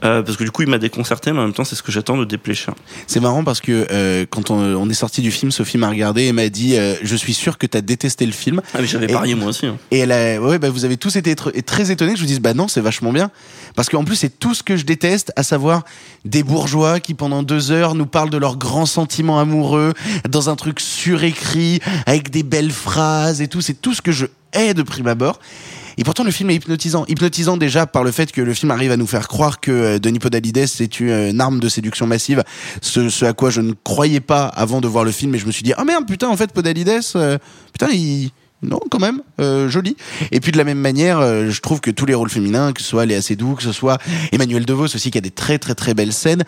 Euh, parce que du coup, il m'a déconcerté, mais en même temps, c'est ce que j'attends de Desplechin. C'est marrant parce que euh, quand on, on est sorti du film, Sophie m'a regardé et m'a dit euh, Je suis sûr que t'as détesté le film. Ah, mais j'avais parié moi aussi. hein. Et elle a, ouais, bah, vous avez tous été tr- très étonnés que je vous dise, bah non, c'est vachement bien. Parce qu'en plus, c'est tout ce que je déteste, à savoir des bourgeois qui pendant deux heures nous parlent de leurs grands sentiments amoureux dans un truc surécrit, avec des belles phrases et tout. C'est tout ce que je hais de prime abord. Et pourtant, le film est hypnotisant. Hypnotisant déjà par le fait que le film arrive à nous faire croire que euh, Denis Podalides c'est une, une arme de séduction massive. Ce, ce à quoi je ne croyais pas avant de voir le film. Et je me suis dit, ah merde, putain, en fait, Podalides, euh, putain, il, non, quand même, euh, joli. Et puis de la même manière, euh, je trouve que tous les rôles féminins, que ce soit Léa Seydoux, que ce soit Emmanuel DeVos aussi, qui a des très très très belles scènes,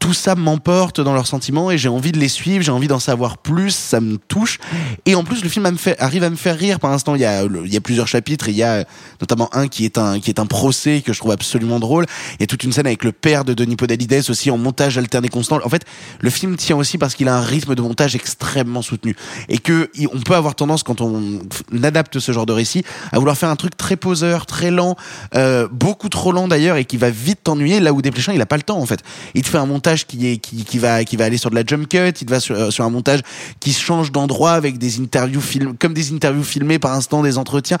tout ça m'emporte dans leurs sentiments et j'ai envie de les suivre, j'ai envie d'en savoir plus, ça me touche. Et en plus, le film arrive à me faire rire. Par l'instant, il y a, il y a plusieurs chapitres. Il y a notamment un qui est un qui est un procès que je trouve absolument drôle. Il y a toute une scène avec le père de Denis Podalides aussi en montage alterné constant. En fait, le film tient aussi parce qu'il a un rythme de montage extrêmement soutenu et que on peut avoir tendance quand on adapte ce genre de récit à vouloir faire un truc très poseur, très lent, euh, beaucoup trop lent d'ailleurs et qui va vite t'ennuyer. Là où Desplechin, il a pas le temps en fait. Il te fait un montage qui va aller sur de la jump cut. Il va sur, euh, un montage qui change d'endroit avec des interviews comme des interviews filmées par instant, des entretiens.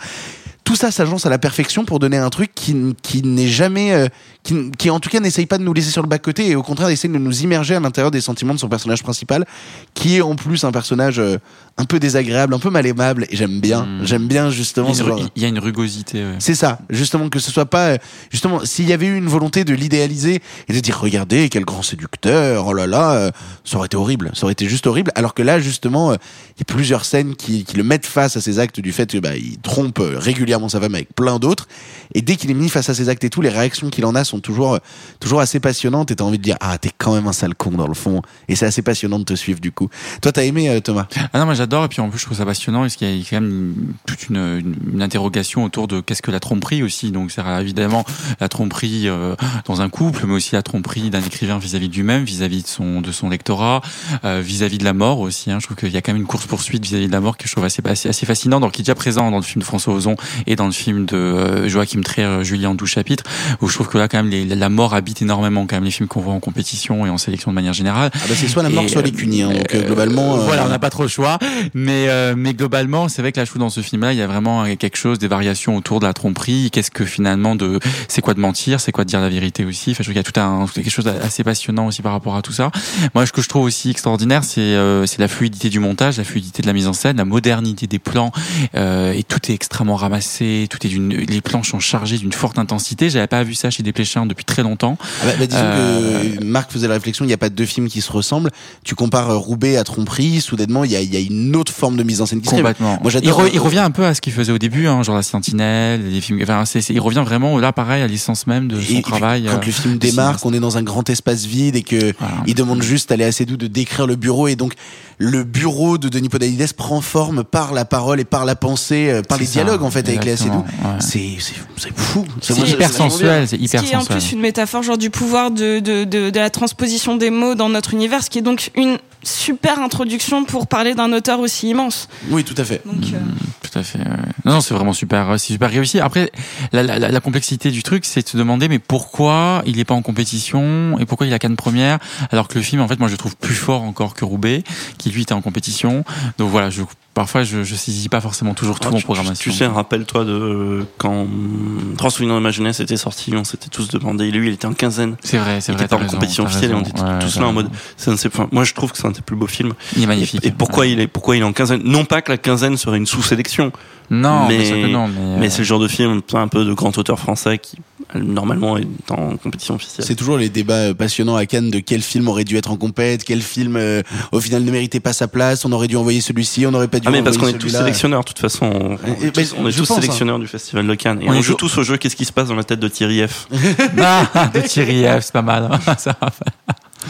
Tout ça s'agence à la perfection pour donner un truc qui, qui n'est jamais, euh, qui, qui en tout cas n'essaye pas de nous laisser sur le bas côté et au contraire essaye de nous immerger à l'intérieur des sentiments de son personnage principal, qui est en plus un personnage euh, un peu désagréable, un peu mal aimable et j'aime bien, j'aime bien justement Il y, a une, rugosité. ouais. c'est ça, justement que ce soit pas, euh, justement, s'il y avait eu une volonté de l'idéaliser et de dire regardez quel grand séducteur, oh là là, euh, ça aurait été horrible, ça aurait été juste horrible. Alors que là, justement, il y a plusieurs scènes qui, qui le mettent face à ses actes du fait que bah, il trompe euh, régulièrement sa femme avec plein d'autres. Et dès qu'il est mis face à ses actes et tout, les réactions qu'il en a sont toujours, toujours assez passionnantes. Et t'as envie de dire ah t'es quand même un sale con dans le fond. Et c'est assez passionnant de te suivre du coup. Toi t'as aimé euh, Thomas? Ah non, moi j'adore, et puis en plus je trouve ça passionnant, parce qu'il y a quand même toute une, interrogation autour de qu'est-ce que la tromperie aussi. Donc c'est évidemment la tromperie euh, dans un couple, mais aussi la tromperie d'un écrivain vis-à-vis de lui-même, vis-à-vis de son, de son lectorat, euh, vis-à-vis de la mort aussi. Hein. Je trouve qu'il y a quand même une course-poursuite vis-à-vis de la mort que je trouve assez, assez, assez fascinant, donc qui est déjà présent dans le film de François Ozon et dans le film de euh, Joachim Trier, euh, Julien en 12 chapitres, où je trouve que là quand même les, la mort habite énormément quand même les films qu'on voit en compétition et en sélection de manière générale. Ah bah c'est soit la mort Et, soit les cunis. hein. donc euh, globalement. euh, Voilà, on n'a pas trop le choix. Mais, euh, mais globalement, c'est vrai que là, je trouve dans ce film-là, il y a vraiment quelque chose, des variations autour de la tromperie. Qu'est-ce que finalement de, c'est quoi de mentir, c'est quoi de dire la vérité aussi. Enfin, je trouve qu'il y a tout un, quelque chose d'assez passionnant aussi par rapport à tout ça. Moi, ce que je trouve aussi extraordinaire, c'est, euh, c'est la fluidité du montage, la fluidité de la mise en scène, la modernité des plans, euh, et tout est extrêmement ramassé. Tout est d'une, les planches sont chargées d'une forte intensité. J'avais pas vu ça chez Desplechin depuis très longtemps. Ah bah, bah, disons Euh, que Marc faisait la réflexion, il n'y a pas deux films qui se ressemblent. Tu compares euh, Roubaix à Tromperie, soudainement il y a, y a une autre forme de mise en scène qui. Complètement. Moi il, re- il revient un peu à ce qu'il faisait au début, hein, genre la Sentinelle, les films. Enfin, c'est, c'est- il revient vraiment là, pareil, à l'essence même de son Et travail. quand euh, le film démarre, qu'on est dans un grand espace vide et que il demande juste à Léa Seydoux de décrire le bureau et donc le bureau de Denis Podalides prend forme par la parole et par la pensée, euh, par C'est les ça, dialogues en fait avec Léa exactement, Seydoux. ouais. C'est c'est c'est fou. C'est hyper sensuel, c'est hyper Ce qui est en plus une métaphore genre du pouvoir de, de, de, de la transposition des mots dans notre univers, ce qui est donc une super introduction pour parler d'un auteur aussi immense. Oui, tout à fait. Donc, euh, Tout à fait. ouais. Non, non, c'est vraiment super, c'est super réussi. Après, la, la, la complexité du truc, c'est de se demander, mais pourquoi il est pas en compétition et pourquoi il a canne première, alors que le film, en fait, moi, je le trouve plus fort encore que Roubaix, qui lui était en compétition. Donc voilà, je, parfois, je, je saisis pas forcément toujours tout Ah, en tu- programmation. Tu sais, rappelle-toi de euh, quand hum, Transouvenir de ma jeunesse était sorti, on s'était tous demandé. Lui, il était en quinzaine. C'est vrai, c'est Il vrai, était pas en raison, compétition officielle et on était Ouais, tous là en mode. enfin, moi, je trouve que c'est un des plus beaux films. Il est magnifique. Et, et pourquoi il est pourquoi il est en quinzaine? Non pas que la quinzaine serait une sous-sélection. Non, mais sûr que non, mais, mais euh, c'est le genre de film un peu de grand auteur français qui normalement est en compétition officielle. C'est toujours les débats euh, passionnants à Cannes de quel film aurait dû être en compète, quel film euh, au final ne méritait pas sa place, on aurait dû envoyer celui-ci, on n'aurait pas dû Ah mais parce qu'on envoyer est tous sélectionneurs de toute façon. On, on Et- est tous, mais on est je tous pense, hein. sélectionneurs du festival de Cannes et On joue tous- au jeu. Qu'est-ce qui se passe dans la tête de Thierry F? Ah, de Thierry F, c'est pas mal. hein. Ça va.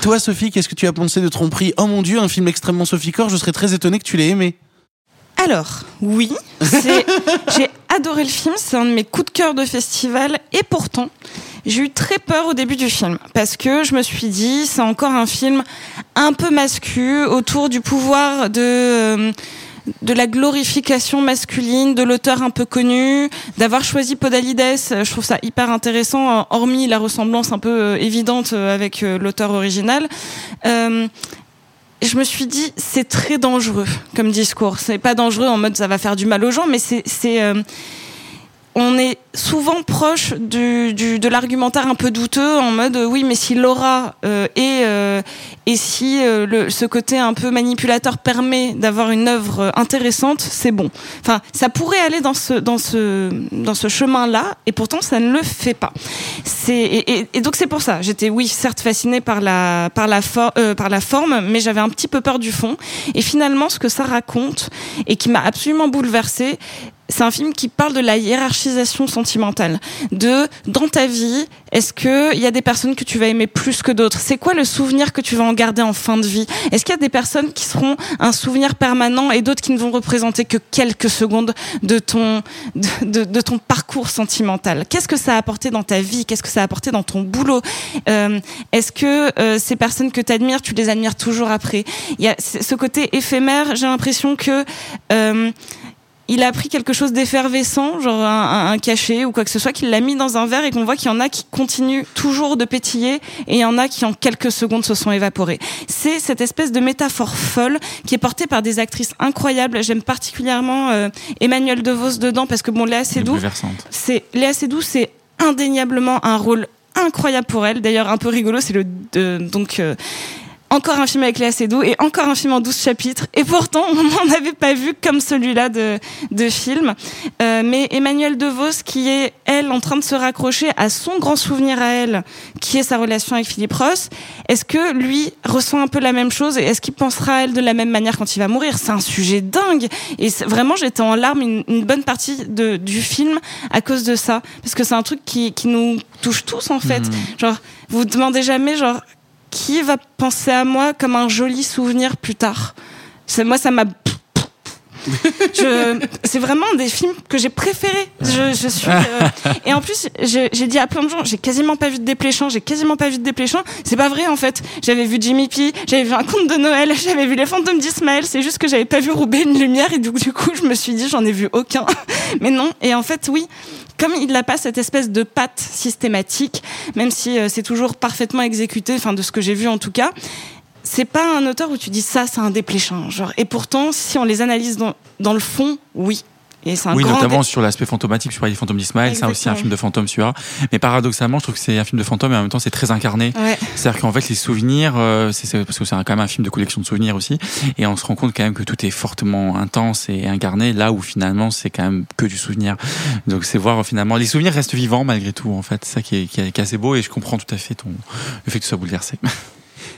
Toi Sophie, qu'est-ce que tu as pensé de Tromperie? Oh mon dieu, un film extrêmement Sophie-Core, je serais très étonné que tu l'aies aimé. Alors, oui, j'ai adoré le film, c'est un de mes coups de cœur de festival, et pourtant, j'ai eu très peur au début du film, parce que je me suis dit, c'est encore un film un peu mascu, autour du pouvoir de... euh, de la glorification masculine de l'auteur un peu connu, d'avoir choisi Podalides, euh, je trouve ça hyper intéressant, euh, hormis la ressemblance un peu euh, évidente avec l'auteur original. Je me suis dit, c'est très dangereux comme discours. C'est pas dangereux en mode ça va faire du mal aux gens, mais c'est, on est souvent proche de l'argumentaire un peu douteux en mode euh, oui mais si Laura euh, et euh, et si euh, ce côté un peu manipulateur permet d'avoir une œuvre intéressante c'est bon. Enfin ça pourrait aller dans ce dans ce dans ce chemin là et pourtant ça ne le fait pas. Et, donc c'est pour ça. J'étais oui certes fascinée par la par la par la forme mais j'avais un petit peu peur du fond. Et finalement ce que ça raconte et qui m'a absolument bouleversée c'est un film qui parle de la hiérarchisation sentimentale. De dans ta vie, est-ce que il y a des personnes que tu vas aimer plus que d'autres? C'est quoi le souvenir que tu vas en garder en fin de vie? Est-ce qu'il y a des personnes qui seront un souvenir permanent et d'autres qui ne vont représenter que quelques secondes de ton de, ton parcours sentimental? Qu'est-ce que ça a apporté dans ta vie? Qu'est-ce que ça a apporté dans ton boulot? Euh, Est-ce que euh, ces personnes que tu admires, tu les admires toujours après? Il y a ce côté éphémère. J'ai l'impression que euh, il a pris quelque chose d'effervescent, genre un, cachet ou quoi que ce soit, qu'il l'a mis dans un verre et qu'on voit qu'il y en a qui continuent toujours de pétiller et il y en a qui en quelques secondes se sont évaporés. C'est cette espèce de métaphore folle qui est portée par des actrices incroyables. J'aime particulièrement euh, Emmanuel DeVos dedans parce que bon, Léa Seydoux, c'est Léa Seydoux, c'est indéniablement un rôle incroyable pour elle. D'ailleurs, un peu rigolo, c'est le de- donc euh, encore un film avec Léa Seydoux et encore un film en 12 chapitres. Et pourtant, on n'en avait pas vu comme celui-là de, de film. Euh, mais Emmanuel DeVos, qui est, elle, en train de se raccrocher à son grand souvenir à elle, qui est sa relation avec Philippe Ross, est-ce que lui ressent un peu la même chose et est-ce qu'il pensera à elle de la même manière quand il va mourir? C'est un sujet dingue. Et vraiment, j'étais en larmes une, une bonne partie de, du film à cause de ça. Parce que c'est un truc qui, qui nous touche tous, en fait. Genre, vous vous demandez jamais, genre, qui va penser à moi comme un joli souvenir plus tard C'est moi, ça m'a. C'est vraiment des films que j'ai préférés. Euh, et en plus j'ai dit à plein de gens, j'ai quasiment pas vu de Desplechin, j'ai quasiment pas vu de Desplechin. C'est pas vrai en fait. J'avais vu Jimmy P, j'avais vu un conte de Noël, j'avais vu les fantômes d'Ismaël. C'est juste que j'avais pas vu Roubaix une lumière et du coup je me suis dit j'en ai vu aucun. Mais non. Et en fait oui, comme il n'a pas cette espèce de patte systématique, même si euh, c'est toujours parfaitement exécuté, enfin de ce que j'ai vu en tout cas, c'est pas un auteur où tu dis ça, c'est un dépléchin. Genre, et pourtant, si on les analyse dans le fond, oui. Et c'est un Oui, grand notamment sur l'aspect fantomatique, parlais des fantômes d'Ismaël, c'est aussi un film de fantôme celui-là. Mais paradoxalement, je trouve que c'est un film de fantôme et en même temps c'est très incarné. Ouais. C'est-à-dire qu'en fait les souvenirs, euh, c'est parce que c'est quand même un film de collection de souvenirs aussi, et on se rend compte quand même que tout est fortement intense et incarné, là où finalement c'est quand même que du souvenir. Donc c'est voir finalement les souvenirs restent vivants malgré tout en fait, c'est ça qui est, qui est- qui est assez beau et je comprends tout à fait ton le fait que tu sois bouleversé.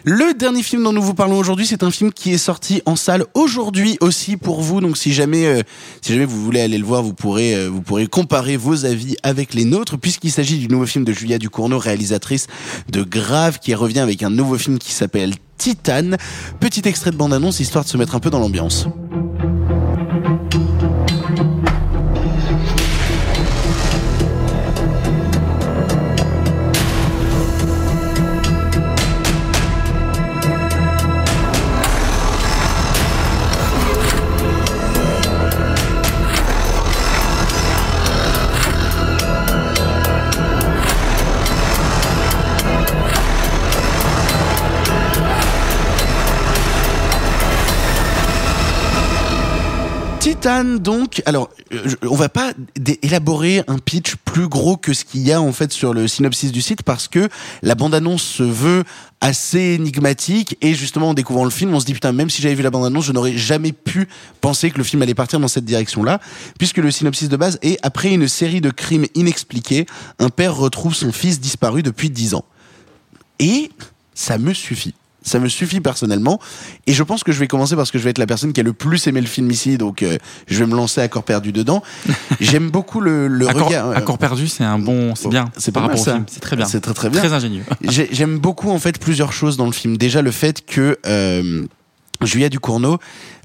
Le dernier film dont nous vous parlons aujourd'hui, c'est un film qui est sorti en salle aujourd'hui aussi pour vous. Donc si jamais, euh, si jamais vous voulez aller le voir, vous pourrez, euh, vous pourrez comparer vos avis avec les nôtres, puisqu'il s'agit du nouveau film de Julia Ducournau, réalisatrice de Grave, qui revient avec un nouveau film qui s'appelle Titane. Petit extrait de bande-annonce, histoire de se mettre un peu dans l'ambiance. Titane, donc, alors, euh, on va pas élaborer un pitch plus gros que ce qu'il y a en fait sur le synopsis du site parce que la bande-annonce se veut assez énigmatique et justement en découvrant le film, on se dit putain, même si j'avais vu la bande-annonce, je n'aurais jamais pu penser que le film allait partir dans cette direction-là, puisque le synopsis de base est après une série de crimes inexpliqués, un père retrouve son fils disparu depuis 10 ans. Et ça me suffit. Ça me suffit personnellement. Et je pense que je vais commencer parce que je vais être la personne qui a le plus aimé le film ici, donc euh, je vais me lancer à corps perdu dedans. J'aime beaucoup le, le Accord, regard. euh, Accord perdu, c'est un bon, c'est bien. c'est par rapport ça. au film, c'est très bien. C'est très très bien. Très ingénieux. J'ai- J'aime beaucoup en fait plusieurs choses dans le film. Déjà le fait que euh, Julia Ducournau,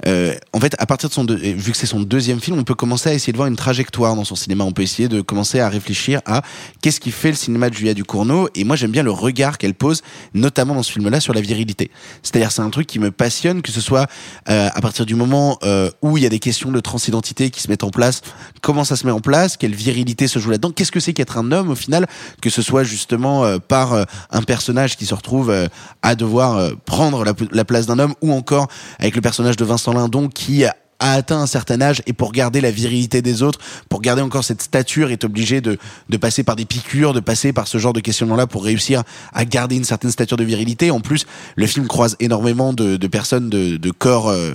euh, en fait, à partir de son, vu que c'est son deuxième film, on peut commencer à essayer de voir une trajectoire dans son cinéma. On peut essayer de commencer à réfléchir à qu'est-ce qui fait le cinéma de Julia Ducournau. Et moi, j'aime bien le regard qu'elle pose, notamment dans ce film-là, sur la virilité. C'est-à-dire, c'est un truc qui me passionne, que ce soit euh, à partir du moment euh, où il y a des questions de transidentité qui se mettent en place, comment ça se met en place, quelle virilité se joue là-dedans, qu'est-ce que c'est qu'être un homme au final, que ce soit justement euh, par euh, un personnage qui se retrouve à devoir prendre la place d'un homme, ou encore avec le personnage de Vincent Lindon qui a atteint un certain âge et pour garder la virilité des autres, pour garder encore cette stature, est obligé de, de passer par des piqûres, de passer par ce genre de questionnement-là pour réussir à garder une certaine stature de virilité. En plus, le film croise énormément de, de personnes de, de corps, euh,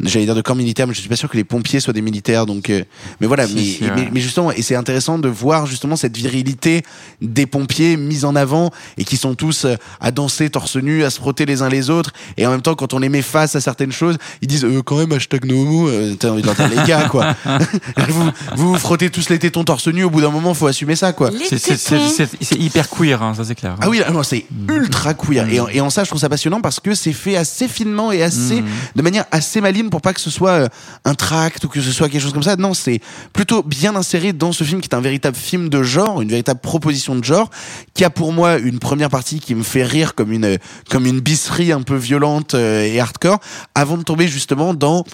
j'allais dire de corps militaires, mais je suis pas sûr que les pompiers soient des militaires. Donc, euh, mais voilà, Si, mais, si, mais, ouais. mais justement, et c'est intéressant de voir justement cette virilité des pompiers mise en avant et qui sont tous euh, à danser torse nu, à se frotter les uns les autres. Et en même temps, quand on les met face à certaines choses, ils disent euh, quand même hashtag no Euh, T'as envie d'entendre les gars, quoi. vous, vous vous frottez tous les tétons torse nu. Au bout d'un moment, faut assumer ça, quoi. C'est- c'est- c'est- C'est c'est hyper queer, hein, ça c'est clair. Ah oui, là, non, c'est ultra queer. Et, en- et en ça, je trouve ça passionnant parce que c'est fait assez finement et assez, Mm. de manière assez maligne pour pas que ce soit euh, un tract ou que ce soit quelque chose comme ça. Non, c'est plutôt bien inséré dans ce film qui est un véritable film de genre, une véritable proposition de genre, qui a pour moi une première partie qui me fait rire comme une, comme une bisserie un peu violente euh, et hardcore, avant de tomber justement dans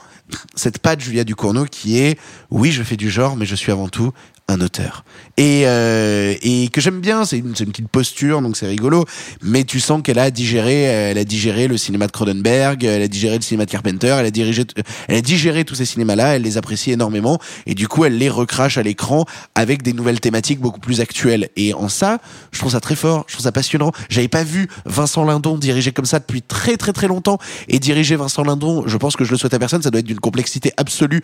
cette patte Julia Ducournau qui est, oui, je fais du genre, mais je suis avant tout un auteur. Et, euh, et que j'aime bien, c'est une, petite posture, donc c'est rigolo, mais tu sens qu'elle a digéré, elle a digéré le cinéma de Cronenberg, elle a digéré le cinéma de Carpenter, elle a dirigé, elle a digéré tous ces cinémas-là, elle les apprécie énormément, et du coup, elle les recrache à l'écran avec des nouvelles thématiques beaucoup plus actuelles. Et en ça, je trouve ça très fort, je trouve ça passionnant. J'avais pas vu Vincent Lindon diriger comme ça depuis très très très longtemps, et diriger Vincent Lindon, je pense que je le souhaite à personne, ça doit être d'une complexité absolue.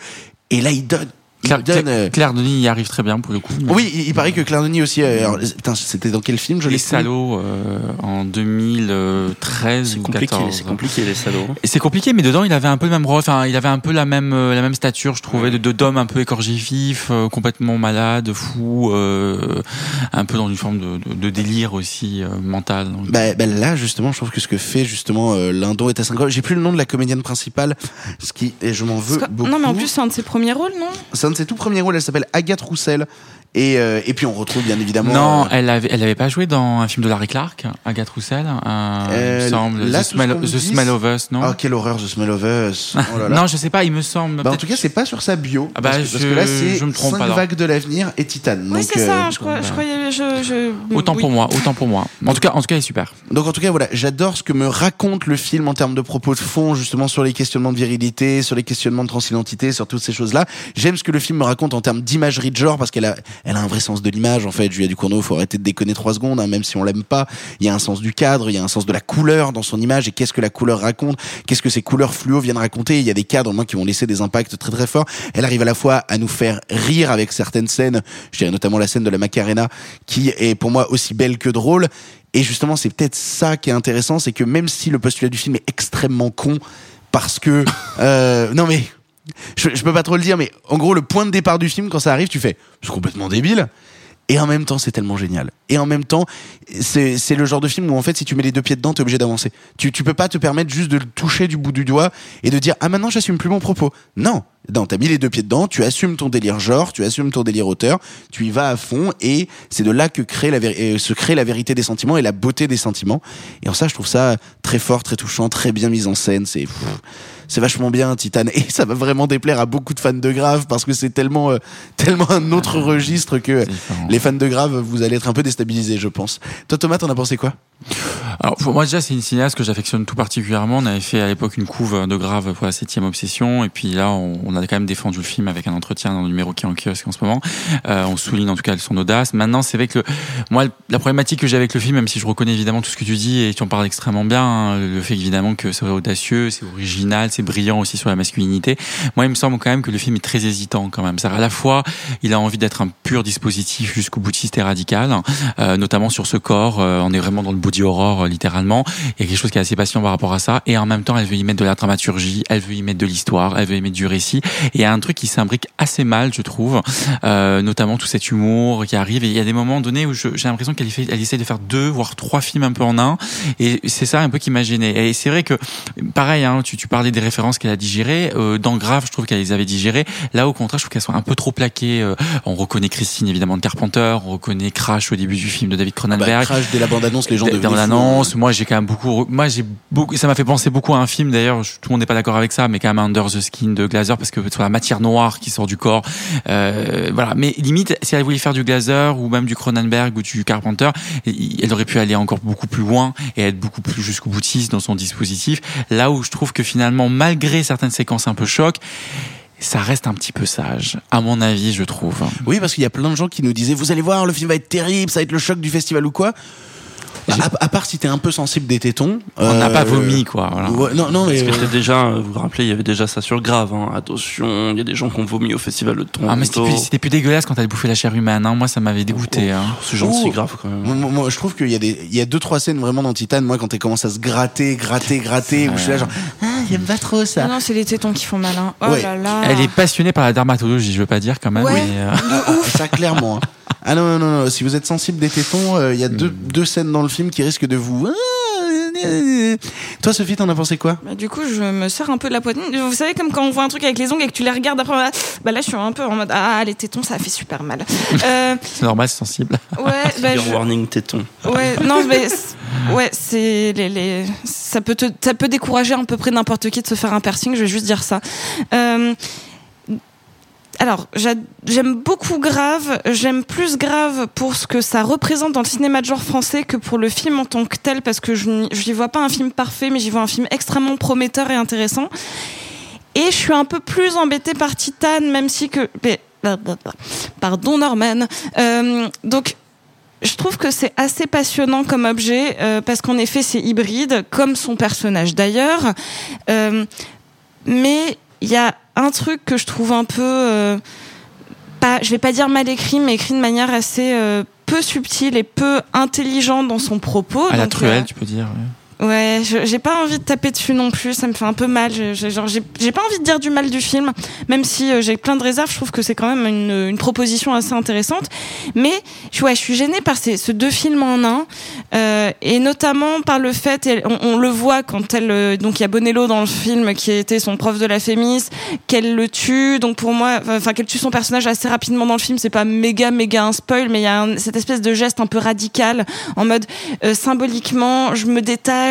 Et là, il donne. Il Claire, donne, Claire- euh, Claire Denis y arrive très bien pour le coup. oui, il, il paraît que Claire Denis aussi. euh, alors, putain, c'était dans quel film Je Les salauds euh, en 2013 ou compliqué, 14. c'est compliqué, les salauds. Et c'est compliqué, mais dedans il avait un peu le même rôle. Enfin, il avait un peu la même la même stature, je trouvais, de de- d'homme un peu écorché vif, euh, complètement malade, fou, euh, un peu dans une forme de, de, de délire aussi euh, mental. Donc, Bah, bah là, justement, je trouve que ce que fait justement euh, Lindon est assez incroyable. J'ai plus le nom de la comédienne principale, ce qui et je m'en veux beaucoup. Non, mais en plus, c'est un de ses premiers rôles, non? C'est de ses tout premiers rôles. Elle s'appelle Agathe Roussel. Et, euh, et puis on retrouve bien évidemment. non, euh, elle avait elle avait pas joué dans un film de Larry Clark, Agathe Roussel, un, il euh, me semble, là, The, Smell, The of Us, non Oh, quelle horreur, The Smell of Us. Oh là là. Non, je sais pas, il me semble. Bah, en tout cas, c'est pas sur sa bio. Ah bah, parce, que, parce je- que là, c'est je me trompe cinq alors. vagues de l'avenir et Titan. Oui, c'est euh, ça, je, crois, je croyais. Je, je... Autant oui. pour moi, autant pour moi. En tout cas, en tout cas, il est super. Donc en tout cas voilà, j'adore ce que me raconte le film en termes de propos de fond, justement sur les questionnements de virilité, sur les questionnements de transidentité, sur toutes ces choses-là. J'aime ce que le film me raconte en termes d'imagerie de genre parce qu'elle a, elle a un vrai sens de l'image en fait. Julia Ducournau, faut arrêter de déconner trois secondes, hein, même si on l'aime pas. Il y a un sens du cadre, il y a un sens de la couleur dans son image et qu'est-ce que la couleur raconte, qu'est-ce que ces couleurs fluo viennent raconter? Il y a des cadres moi qui vont laisser des impacts très très forts. Elle arrive à la fois à nous faire rire avec certaines scènes, je dirais notamment la scène de la Macarena qui est pour moi aussi belle que drôle. Et justement, c'est peut-être ça qui est intéressant, c'est que même si le postulat du film est extrêmement con, parce que euh, non mais je, peux pas trop le dire, mais en gros, le point de départ du film, quand ça arrive, tu fais c'est complètement débile. Et en même temps, c'est tellement génial. Et en même temps, c'est c'est le genre de film où en fait, si tu mets les deux pieds dedans, t'es obligé d'avancer. Tu, tu peux pas te permettre juste de le toucher du bout du doigt et de dire ah maintenant j'assume plus mon propos. Non, non, t'as mis les deux pieds dedans, tu assumes ton délire genre, tu assumes ton délire auteur, tu y vas à fond et c'est de là que crée la véri- euh, se crée la vérité des sentiments et la beauté des sentiments. Et en ça, je trouve ça très fort, très touchant, très bien mis en scène. C'est vachement bien Titan et ça va vraiment déplaire à beaucoup de fans de Grave parce que c'est tellement euh, tellement un autre registre que les fans de Grave vous allez être un peu déstabilisés je pense. Toi Thomas t'en as pensé quoi? Alors pour moi déjà c'est une cinéaste que j'affectionne tout particulièrement. On avait fait à l'époque une couve de grave pour la septième obsession et puis là on, a quand même défendu le film avec un entretien dans le numéro qui est en kiosque en ce moment. Euh, on souligne en tout cas son audace. Maintenant c'est vrai que le, moi la problématique que j'ai avec le film, même si je reconnais évidemment tout ce que tu dis et tu en parles extrêmement bien, hein, le fait évidemment que c'est audacieux, c'est original, c'est brillant aussi sur la masculinité. Moi il me semble quand même que le film est très hésitant quand même. C'est-à-dire à la fois il a envie d'être un pur dispositif jusqu'au boutiste et radical, euh, notamment sur ce corps. Euh, on est vraiment dans le body horror euh, littéralement. Il y a quelque chose qui est assez patient par rapport à ça. Et en même temps, elle veut y mettre de la dramaturgie, elle veut y mettre de l'histoire, elle veut y mettre du récit. Et il y a un truc qui s'imbrique assez mal, je trouve, euh, notamment tout cet humour qui arrive. Et il y a des moments donnés où j'ai l'impression qu'elle elle essaie de faire deux voire trois films un peu en un. Et c'est ça un peu qui m'a gêné. Et c'est vrai que, pareil, hein, tu, tu parlais des références qu'elle a digérées. Euh, dans Grave, je trouve qu'elle les avait digérées. Là, au contraire, je trouve qu'elles sont un peu trop plaquées. Euh, on reconnaît Christine évidemment de Carpenter, on reconnaît Crash au début du film de David Cronenberg. Bah, Crash, dès la bande-annonce, les gens dans l'annonce, moi j'ai quand même beaucoup, moi j'ai beaucoup, ça m'a fait penser beaucoup à un film d'ailleurs. Tout le monde n'est pas d'accord avec ça, mais quand même Under the Skin de Glazer parce que sur la matière noire qui sort du corps, euh, voilà. Mais limite, si elle voulait faire du Glazer ou même du Cronenberg ou du Carpenter, elle aurait pu aller encore beaucoup plus loin et être beaucoup plus jusqu'au boutiste dans son dispositif. Là où je trouve que finalement, malgré certaines séquences un peu choc, ça reste un petit peu sage, à mon avis, je trouve. Oui, parce qu'il y a plein de gens qui nous disaient Vous allez voir, le film va être terrible, ça va être le choc du festival ou quoi. Bah, à, à part si t'es un peu sensible des tétons. On n'a euh, pas vomi, quoi. Voilà. ouais, non, non, mais. Parce que euh, c'était déjà, euh, vous vous rappelez, il y avait déjà ça sur Grave. Hein. Attention, il y a des gens qui ont vomi au festival de Toronto. Ah, mais c'était plus, c'était plus dégueulasse quand elle bouffait la chair humaine. Hein. Moi, ça m'avait dégoûté. hein. C'est gentil, Ouh. grave quand même. Moi, je trouve qu'il y a des, il y a deux trois scènes vraiment dans Titan. Moi, quand elle commence à se gratter, gratter, gratter, où je suis là genre, ah, j'aime pas trop ça. Non, non, c'est les tétons qui font mal. hein. Oh Ouais. là là. Elle est passionnée par la dermatologie, je veux pas dire quand même. Ouais. Mais, euh, Ah, ça clairement. Ah non, non, non, non, si vous êtes sensible des tétons, euh, il y a deux, deux scènes dans le film qui risquent de vous. Ah, Toi, Sophie, t'en as pensé quoi? Bah, du coup, je me sers un peu de la poitrine. Vous savez, comme quand on voit un truc avec les ongles et que tu les regardes après, bah, bah là, je suis un peu en mode Ah, les tétons, ça fait super mal. Euh, c'est normal, c'est sensible. ouais, bah, je- warning téton. Ouais, non, mais ouais, c'est les, les, ça peut te, ça peut décourager à peu près n'importe qui de se faire un piercing. Je vais juste dire ça. Euh, alors, j'a- j'aime beaucoup Grave. J'aime plus Grave pour ce que ça représente dans le cinéma de genre français que pour le film en tant que tel, parce que je n'y vois pas un film parfait, mais j'y vois un film extrêmement prometteur et intéressant. Et je suis un peu plus embêtée par Titan, même si que. mais- Pardon, Norman. Euh, donc, je trouve que c'est assez passionnant comme objet euh, parce qu'en effet c'est hybride, comme son personnage d'ailleurs. Euh, mais il y a un truc que je trouve un peu, euh, pas, je vais pas dire mal écrit, mais écrit de manière assez euh, peu subtile et peu intelligente dans son propos. À la truelle, euh, tu peux dire. ouais. Ouais, j'ai pas envie de taper dessus non plus, ça me fait un peu mal. J'ai pas envie de dire du mal du film, même si euh, j'ai plein de réserves. Je trouve que c'est quand même une, proposition assez intéressante. Mais ouais, je suis gênée par ces, ce deux films en un, euh, et notamment par le fait, et on, le voit quand elle, euh, donc il y a Bonello dans le film qui était son prof de la Fémis, qu'elle le tue. Donc pour moi, enfin qu'elle tue son personnage assez rapidement dans le film, c'est pas méga méga un spoil, mais il y a cette espèce de geste un peu radical en mode symboliquement, je me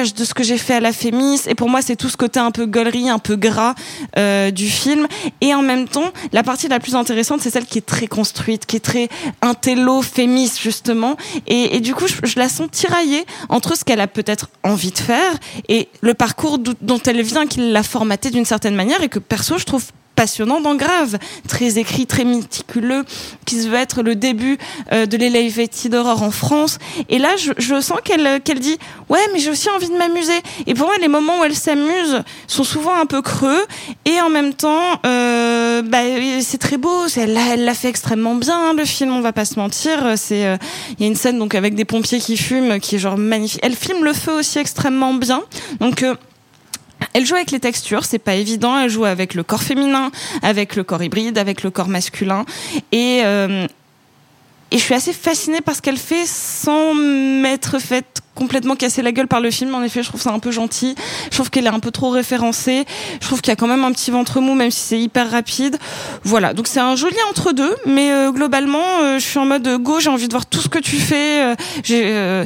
de ce que j'ai fait à la Fémis. Et pour moi, c'est tout ce côté un peu gaulerie, un peu gras euh, du film. Et en même temps, la partie la plus intéressante, c'est celle qui est très construite, qui est très intello Fémis justement. Et, du coup, je, la sens tiraillée entre ce qu'elle a peut-être envie de faire et le parcours dont elle vient, qui l'a formaté d'une certaine manière et que perso, je trouve passionnant dans Grave, très écrit, très méticuleux, qui se veut être le début euh, de l'Elevated Horror en France. Et là, je, je sens qu'elle qu'elle dit ouais, mais j'ai aussi envie de m'amuser. Et pour moi, les moments où elle s'amuse sont souvent un peu creux et en même temps, euh, bah, c'est très beau. Elle l'a fait extrêmement bien le film. On va pas se mentir. Euh, il y a une scène donc avec des pompiers qui fument qui est genre magnifique. Elle filme le feu aussi extrêmement bien. Donc euh, elle joue avec les textures, c'est pas évident. Elle joue avec le corps féminin, avec le corps hybride, avec le corps masculin. Et, euh, et je suis assez fascinée par ce qu'elle fait sans m'être faite complètement casser la gueule par le film. En effet, je trouve ça un peu gentil. Je trouve qu'elle est un peu trop référencée. Je trouve qu'il y a quand même un petit ventre mou, même si c'est hyper rapide. Voilà. Donc c'est un joli entre deux, mais euh, globalement, euh, je suis en mode go. J'ai envie de voir tout ce que tu fais. J'ai,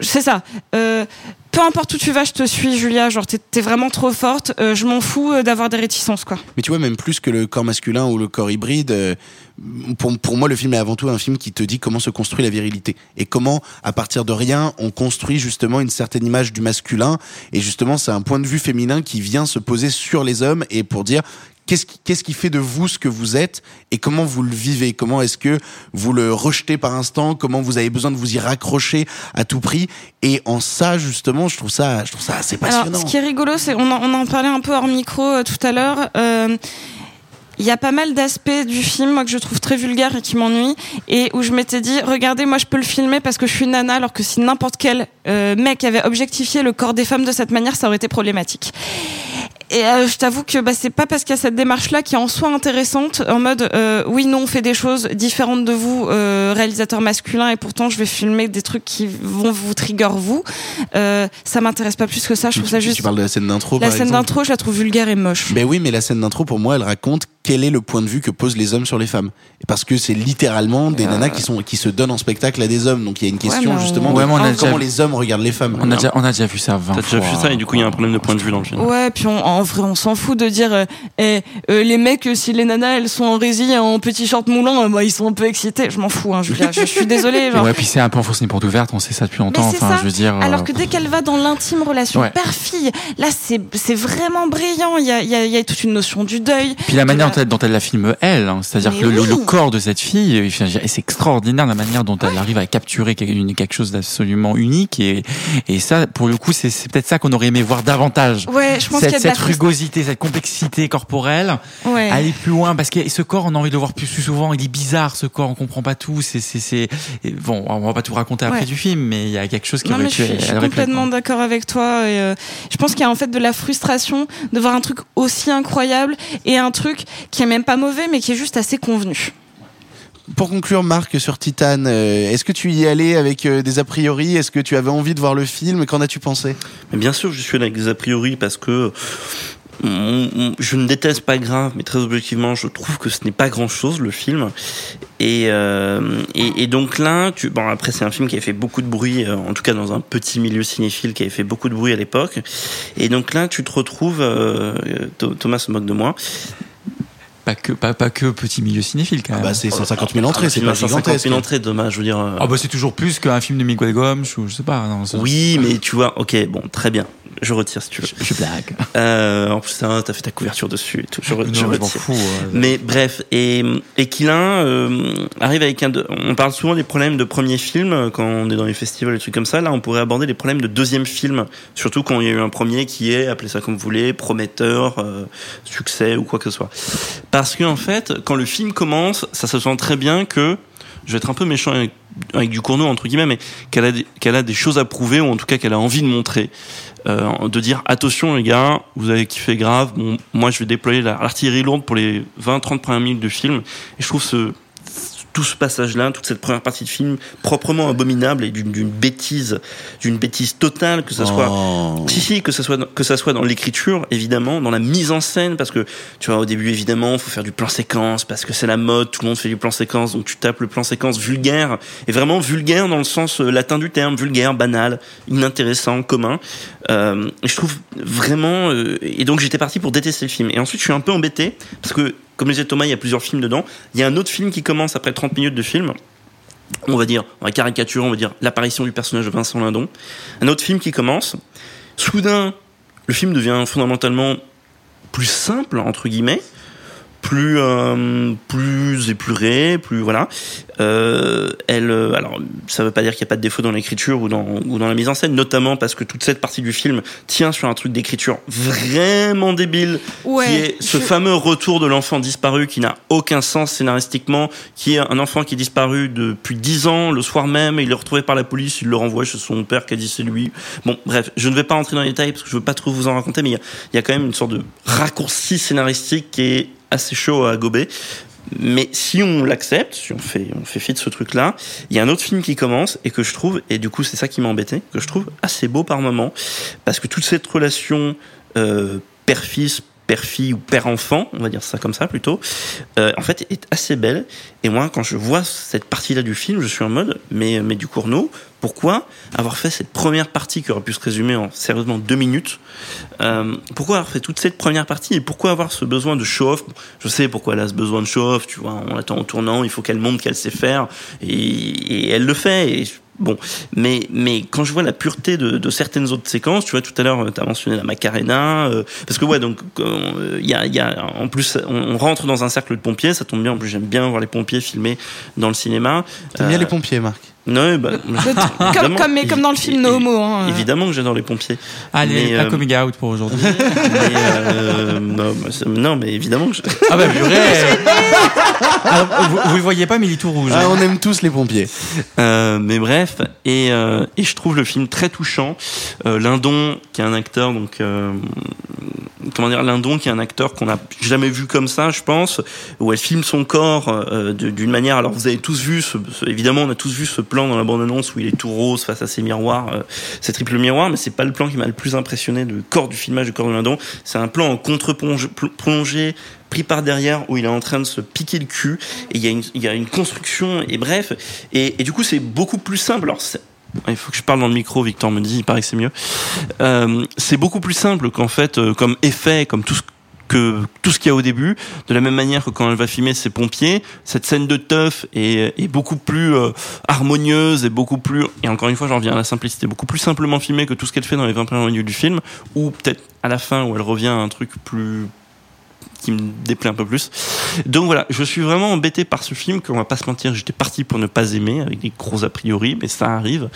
c'est ça. Euh, peu importe où tu vas, je te suis, Julia. Genre, t'es, vraiment trop forte. Euh, je m'en fous euh, d'avoir des réticences, quoi. Mais tu vois, même plus que le corps masculin ou le corps hybride, euh, pour, pour moi, le film est avant tout un film qui te dit comment se construit la virilité. Et comment, à partir de rien, on construit justement une certaine image du masculin. Et justement, c'est un point de vue féminin qui vient se poser sur les hommes et pour dire qu'est-ce qui, fait de vous ce que vous êtes et comment vous le vivez? Comment est-ce que vous le rejetez par instant? Comment vous avez besoin de vous y raccrocher à tout prix? Et en ça, justement, je trouve ça, je trouve ça assez passionnant. Alors, ce qui est rigolo, c'est on en parlait un peu hors micro euh, tout à l'heure. euh, il y a pas mal d'aspects du film moi que je trouve très vulgaire et qui m'ennuient et où je m'étais dit regardez moi je peux le filmer parce que je suis nana alors que si n'importe quel euh, mec avait objectifié le corps des femmes de cette manière ça aurait été problématique et euh, je t'avoue que bah, c'est pas parce qu'il y a cette démarche-là qui est en soi intéressante, en mode euh, oui, non, on fait des choses différentes de vous, euh, réalisateur masculin, et pourtant je vais filmer des trucs qui vont vous trigger vous. Euh, ça m'intéresse pas plus que ça. Je trouve ça juste. Tu parles de la scène d'intro. La par scène d'intro, je la trouve vulgaire et moche. Ben oui, mais la scène d'intro, pour moi, elle raconte quel est le point de vue que posent les hommes sur les femmes. Parce que c'est littéralement des nanas qui sont qui se donnent en spectacle à des hommes. Donc il y a une question on- justement Ouais, de mais on a comment déjà- les hommes regardent les femmes. On a déjà, on a déjà vu ça 20 T'as fois. déjà vu ça et du coup il y a un problème de point de vue dans le film. Ouais, puis on, en vrai, on s'en fout de dire, euh, eh, euh, les mecs, euh, si les nanas, elles sont en rési, en petit short moulant, bah, ils sont un peu excités. Je m'en fous, hein, Julia. Je, je suis désolée. Genre. Ouais, puis c'est un peu enfoncé porte ouverte, on sait ça depuis longtemps. c'est Enfin, ça. je veux dire. Alors que dès qu'elle va dans l'intime relation Ouais. père-fille, là, c'est, c'est vraiment brillant. Il y a, y, a, y a toute une notion du deuil. Puis la manière dont elle, dont elle la filme elle, hein, c'est-à-dire que le, le- corps de cette fille, c'est extraordinaire la manière dont elle arrive à capturer quelque, une- chose d'absolument unique et, et ça, pour le coup, c'est peut-être ça qu'on aurait aimé voir davantage. Ouais, je pense qu'il y a de la cette complexité corporelle, Ouais. aller plus loin parce que ce corps, on a envie de le voir plus, souvent. Il est bizarre, ce corps, on comprend pas tout. C'est, c'est, bon, on va pas tout raconter après Ouais. du film, mais il y a quelque chose qui Non, aurait pu. je suis, je complètement d'accord avec toi. Et, euh, je pense qu'il y a en fait de la frustration de voir un truc aussi incroyable et un truc qui est même pas mauvais, mais qui est juste assez convenu. Pour conclure, Marc, sur Titan, euh, est-ce que tu y allé avec euh, des a priori? Est-ce que tu avais envie de voir le film? Qu'en as-tu pensé? Mais bien sûr, je suis avec des a priori parce que je ne déteste pas grave, mais très objectivement, je trouve que ce n'est pas grand-chose le film. Et, euh, et, et donc là, tu, bon après c'est un film qui avait fait beaucoup de bruit, en tout cas dans un petit milieu cinéphile qui avait fait beaucoup de bruit à l'époque. Et donc là, tu te retrouves, Tho- Thomas se moque de moi. Pas que, pas, pas que petit milieu cinéphile quand même. bah, c'est 150 000 entrées, Ah, c'est film pas à 150 gigantesque. 000 entrées, dommage, je veux dire. euh, Ah bah c'est toujours plus qu'un film de Miguel Gomes ou je sais pas. Non, Oui, mais tu vois, ok, bon, très bien. Je retire si tu veux. Je blague. Euh, en plus, hein, t'as fait ta couverture dessus et tout. Je, re- Non, je je m'en retire. fous, ouais. Mais bref, et, et euh, arrive avec un. de- on parle souvent des problèmes de premier film euh, quand on est dans les festivals et trucs comme ça. Là, on pourrait aborder les problèmes de deuxième film, surtout quand il y a eu un premier qui est, appelez ça comme vous voulez, prometteur, succès ou quoi que ce soit. Parce que en fait, quand le film commence, ça se sent très bien que je vais être un peu méchant avec, avec du Cournot entre guillemets, mais qu'elle a, des- qu'elle a des choses à prouver ou en tout cas qu'elle a envie de montrer, Euh, de dire attention les gars, vous avez kiffé grave, bon, moi je vais déployer la- l'artillerie lourde pour les 20-30 premières minutes de film, et je trouve ce tout ce passage-là, toute cette première partie de film proprement abominable et d'une bêtise, d'une bêtise totale, que ça soit, Oh. si si, que ça soit, dans- que ça soit dans l'écriture évidemment, dans la mise en scène, parce que tu vois au début évidemment, faut faire du plan séquence parce que c'est la mode, tout le monde fait du plan séquence, donc tu tapes le plan séquence vulgaire et vraiment vulgaire dans le sens euh, latin du terme, vulgaire, banal, inintéressant, commun. Euh, je trouve vraiment, euh, et donc j'étais parti pour détester le film. Et ensuite je suis un peu embêté parce que comme disait Thomas, il y a plusieurs films dedans. Il y a un autre film qui commence après 30 minutes de film. On va dire, on va caricaturer, on va dire l'apparition du personnage de Vincent Lindon. Un autre film qui commence. Soudain, le film devient fondamentalement plus simple entre guillemets, plus euh, plus épuré, plus voilà. Euh, elle, euh, alors ça veut pas dire qu'il n'y a pas de défaut dans l'écriture ou dans ou dans la mise en scène, notamment parce que toute cette partie du film tient sur un truc d'écriture vraiment débile, Ouais, qui est ce je- fameux retour de l'enfant disparu qui n'a aucun sens scénaristiquement, qui est un enfant qui est disparu depuis 10 ans, le soir même, et il est retrouvé par la police, il le renvoie chez son père qui a dit c'est lui. Bon, bref, je ne vais pas entrer dans les détails parce que je veux pas trop vous en raconter, mais il y a, il y a quand même une sorte de raccourci scénaristique qui est assez chaud à gober. Mais si on l'accepte, si on fait, on fait fi de ce truc-là, il y a un autre film qui commence et que je trouve, et du coup c'est ça qui m'a embêté, que je trouve assez beau par moment, parce que toute cette relation euh, père-fils, père-fille ou père-enfant, on va dire ça comme ça plutôt, euh, en fait est assez belle. Et moi, quand je vois cette partie-là du film, je suis en mode, mais, mais du Cournot, pourquoi avoir fait cette première partie qui aurait pu se résumer en sérieusement deux minutes euh, Pourquoi avoir fait toute cette première partie et pourquoi avoir ce besoin de show-off? Je sais pourquoi elle a ce besoin de show-off, tu vois, on l'attend au tournant, il faut qu'elle montre qu'elle sait faire, et, et elle le fait. Et Bon, mais mais quand je vois la pureté de, de certaines autres séquences, tu vois, tout à l'heure, tu as mentionné la Macarena, euh, parce que ouais, donc euh, il y, a, il y a en plus, on, on rentre dans un cercle de pompiers, ça tombe bien. En plus, j'aime bien voir les pompiers filmés dans le cinéma. T'aimes bien Euh, les pompiers, Marc? Non, bah, comme, évidemment, comme, mais comme dans le film No Homo. Hein. Évidemment que j'adore les pompiers. Allez, Mais, pas euh, coming out pour aujourd'hui. mais, euh, non, bah, non, mais évidemment que je... ah bah purée Alors, vous, le voyez pas, mais il est tout rouge. Ah, on aime tous les pompiers. Euh, mais bref, et, euh, et je trouve le film très touchant. Euh, Lindon, qui est un acteur, donc euh, comment dire, Lindon, qui est un acteur qu'on n'a jamais vu comme ça, je pense, où elle filme son corps euh, d'une manière. Alors vous avez tous vu, ce, ce- évidemment, on a tous vu ce plan dans la bande-annonce où il est tout rose face à ses miroirs, euh, ces triple miroirs, mais c'est pas le plan qui m'a le plus impressionné du corps du filmage du corps de Lindon. C'est un plan en contre-plongée pris par derrière où il est en train de se piquer le cul et il y a une, construction et bref et, du coup c'est beaucoup plus simple il faut que je parle dans le micro, Victor me dit, il paraît que c'est mieux. Euh, c'est beaucoup plus simple qu'en fait, euh, comme effet, comme tout ce que tout ce qu'il y a au début, de la même manière que quand elle va filmer ses pompiers, cette scène de teuf est, beaucoup plus euh, harmonieuse et beaucoup plus, et encore une fois j'en reviens à la simplicité, beaucoup plus simplement filmée que tout ce qu'elle fait dans les 20 premières minutes du film, ou peut-être à la fin où elle revient à un truc plus qui me déplaît un peu plus. Donc voilà, je suis vraiment embêté par ce film, qu'on va pas se mentir, j'étais parti pour ne pas aimer, avec des gros a priori, mais ça arrive,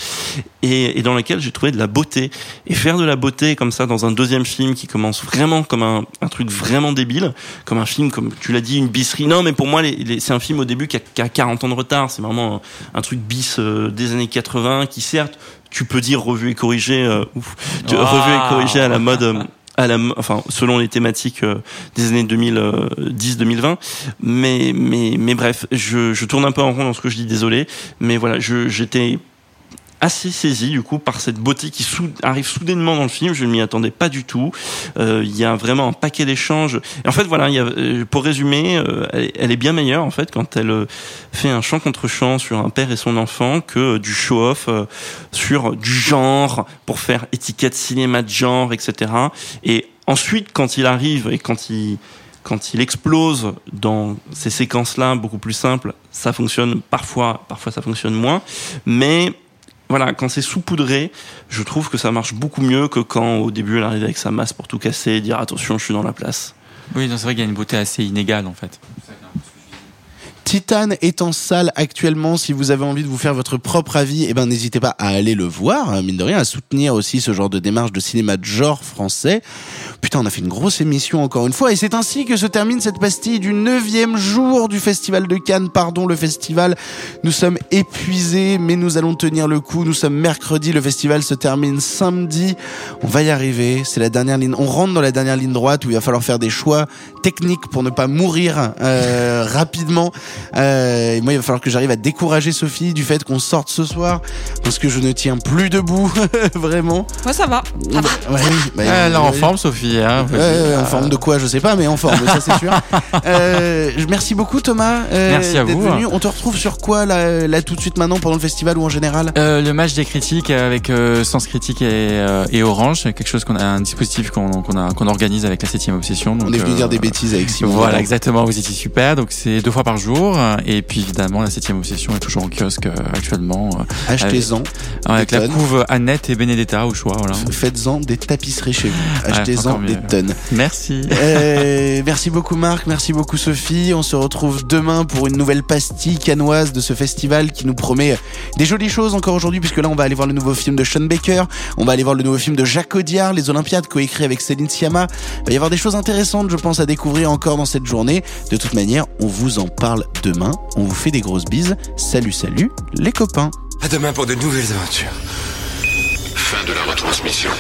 et, et dans lequel j'ai trouvé de la beauté. Et faire de la beauté comme ça dans un deuxième film qui commence vraiment comme un, un truc vraiment débile, comme un film, comme tu l'as dit, une bisserie. Non, mais pour moi, c'est un film au début qui a, qui a 40 ans de retard, c'est vraiment un, un truc bis euh, des années 80, qui certes, tu peux dire revu et corrigé, euh, ouf, Wow. revu et corrigé à la mode... euh, à la, enfin, selon les thématiques euh, des années 2010-2020. Mais, mais, mais bref, je, je tourne un peu en rond dans ce que je dis, désolé. Mais voilà, j'étais assez saisi du coup par cette beauté qui arrive soudainement dans le film. Je ne m'y attendais pas du tout. Euh, Il y a vraiment un paquet d'échanges. Et en fait, voilà, il y a, euh, pour résumer, euh, elle, est- bien meilleure en fait quand elle euh, fait un chant contre chant sur un père et son enfant que du show-off euh, sur du genre pour faire étiquette cinéma de genre, etc. Et ensuite, quand il arrive et quand il quand il explose dans ces séquences-là beaucoup plus simples, ça fonctionne parfois, parfois ça fonctionne moins, mais voilà, quand c'est saupoudré, je trouve que ça marche beaucoup mieux que quand au début elle arrive avec sa masse pour tout casser et dire attention, je suis dans la place. Oui, c'est vrai qu'il y a une beauté assez inégale en fait. Titan est en salle actuellement. Si vous avez envie de vous faire votre propre avis, eh ben n'hésitez pas à aller le voir, hein, mine de rien, à soutenir aussi ce genre de démarche de cinéma de genre français. Putain, on a fait une grosse émission encore une fois, et c'est ainsi que se termine cette pastille du neuvième jour du Festival de Cannes. Pardon, le festival. Nous sommes épuisés, mais nous allons tenir le coup. Nous sommes mercredi, le festival se termine samedi. On va y arriver. C'est la dernière ligne. On rentre dans la dernière ligne droite où il va falloir faire des choix techniques pour ne pas mourir euh, rapidement. Euh, et moi, il va falloir que j'arrive à décourager Sophie du fait qu'on sorte ce soir parce que je ne tiens plus debout, vraiment. Moi, ça va. Ça va. Ouais, bah, Elle est euh, en forme, Sophie. Hein, en forme de quoi, je sais pas, mais en forme, ça c'est sûr. Euh, merci beaucoup Thomas. euh, Merci à d'être vous. venu. On te retrouve sur quoi là, là tout de suite maintenant pendant le festival ou en général? Euh, le match des critiques avec euh, Sens Critique et, euh, et Orange, c'est quelque chose qu'on a un dispositif qu'on organise avec la 7 Obsession. Donc, On est venu euh, dire des bêtises avec Simon. Voilà, exactement. Vous étiez super. Donc c'est deux fois par jour. Et puis évidemment, la 7 Obsession est toujours en kiosque euh, actuellement. euh, Achetez-en. Avec, la couve Annette et Benedetta au choix. Voilà. Faites-en des tapisseries chez vous. Achetez-en des tonnes. Merci. Euh, merci beaucoup Marc, merci beaucoup Sophie. On se retrouve demain pour une nouvelle pastille canoise de ce festival qui nous promet des jolies choses encore aujourd'hui puisque là on va aller voir le nouveau film de Sean Baker, on va aller voir le nouveau film de Jacques Audiard, Les Olympiades coécrit avec Céline Sciamma. Il va y avoir des choses intéressantes je pense à découvrir encore dans cette journée. De toute manière, on vous en parle demain. On vous fait des grosses bises. Salut salut les copains. À demain pour de nouvelles aventures. Fin de la retransmission.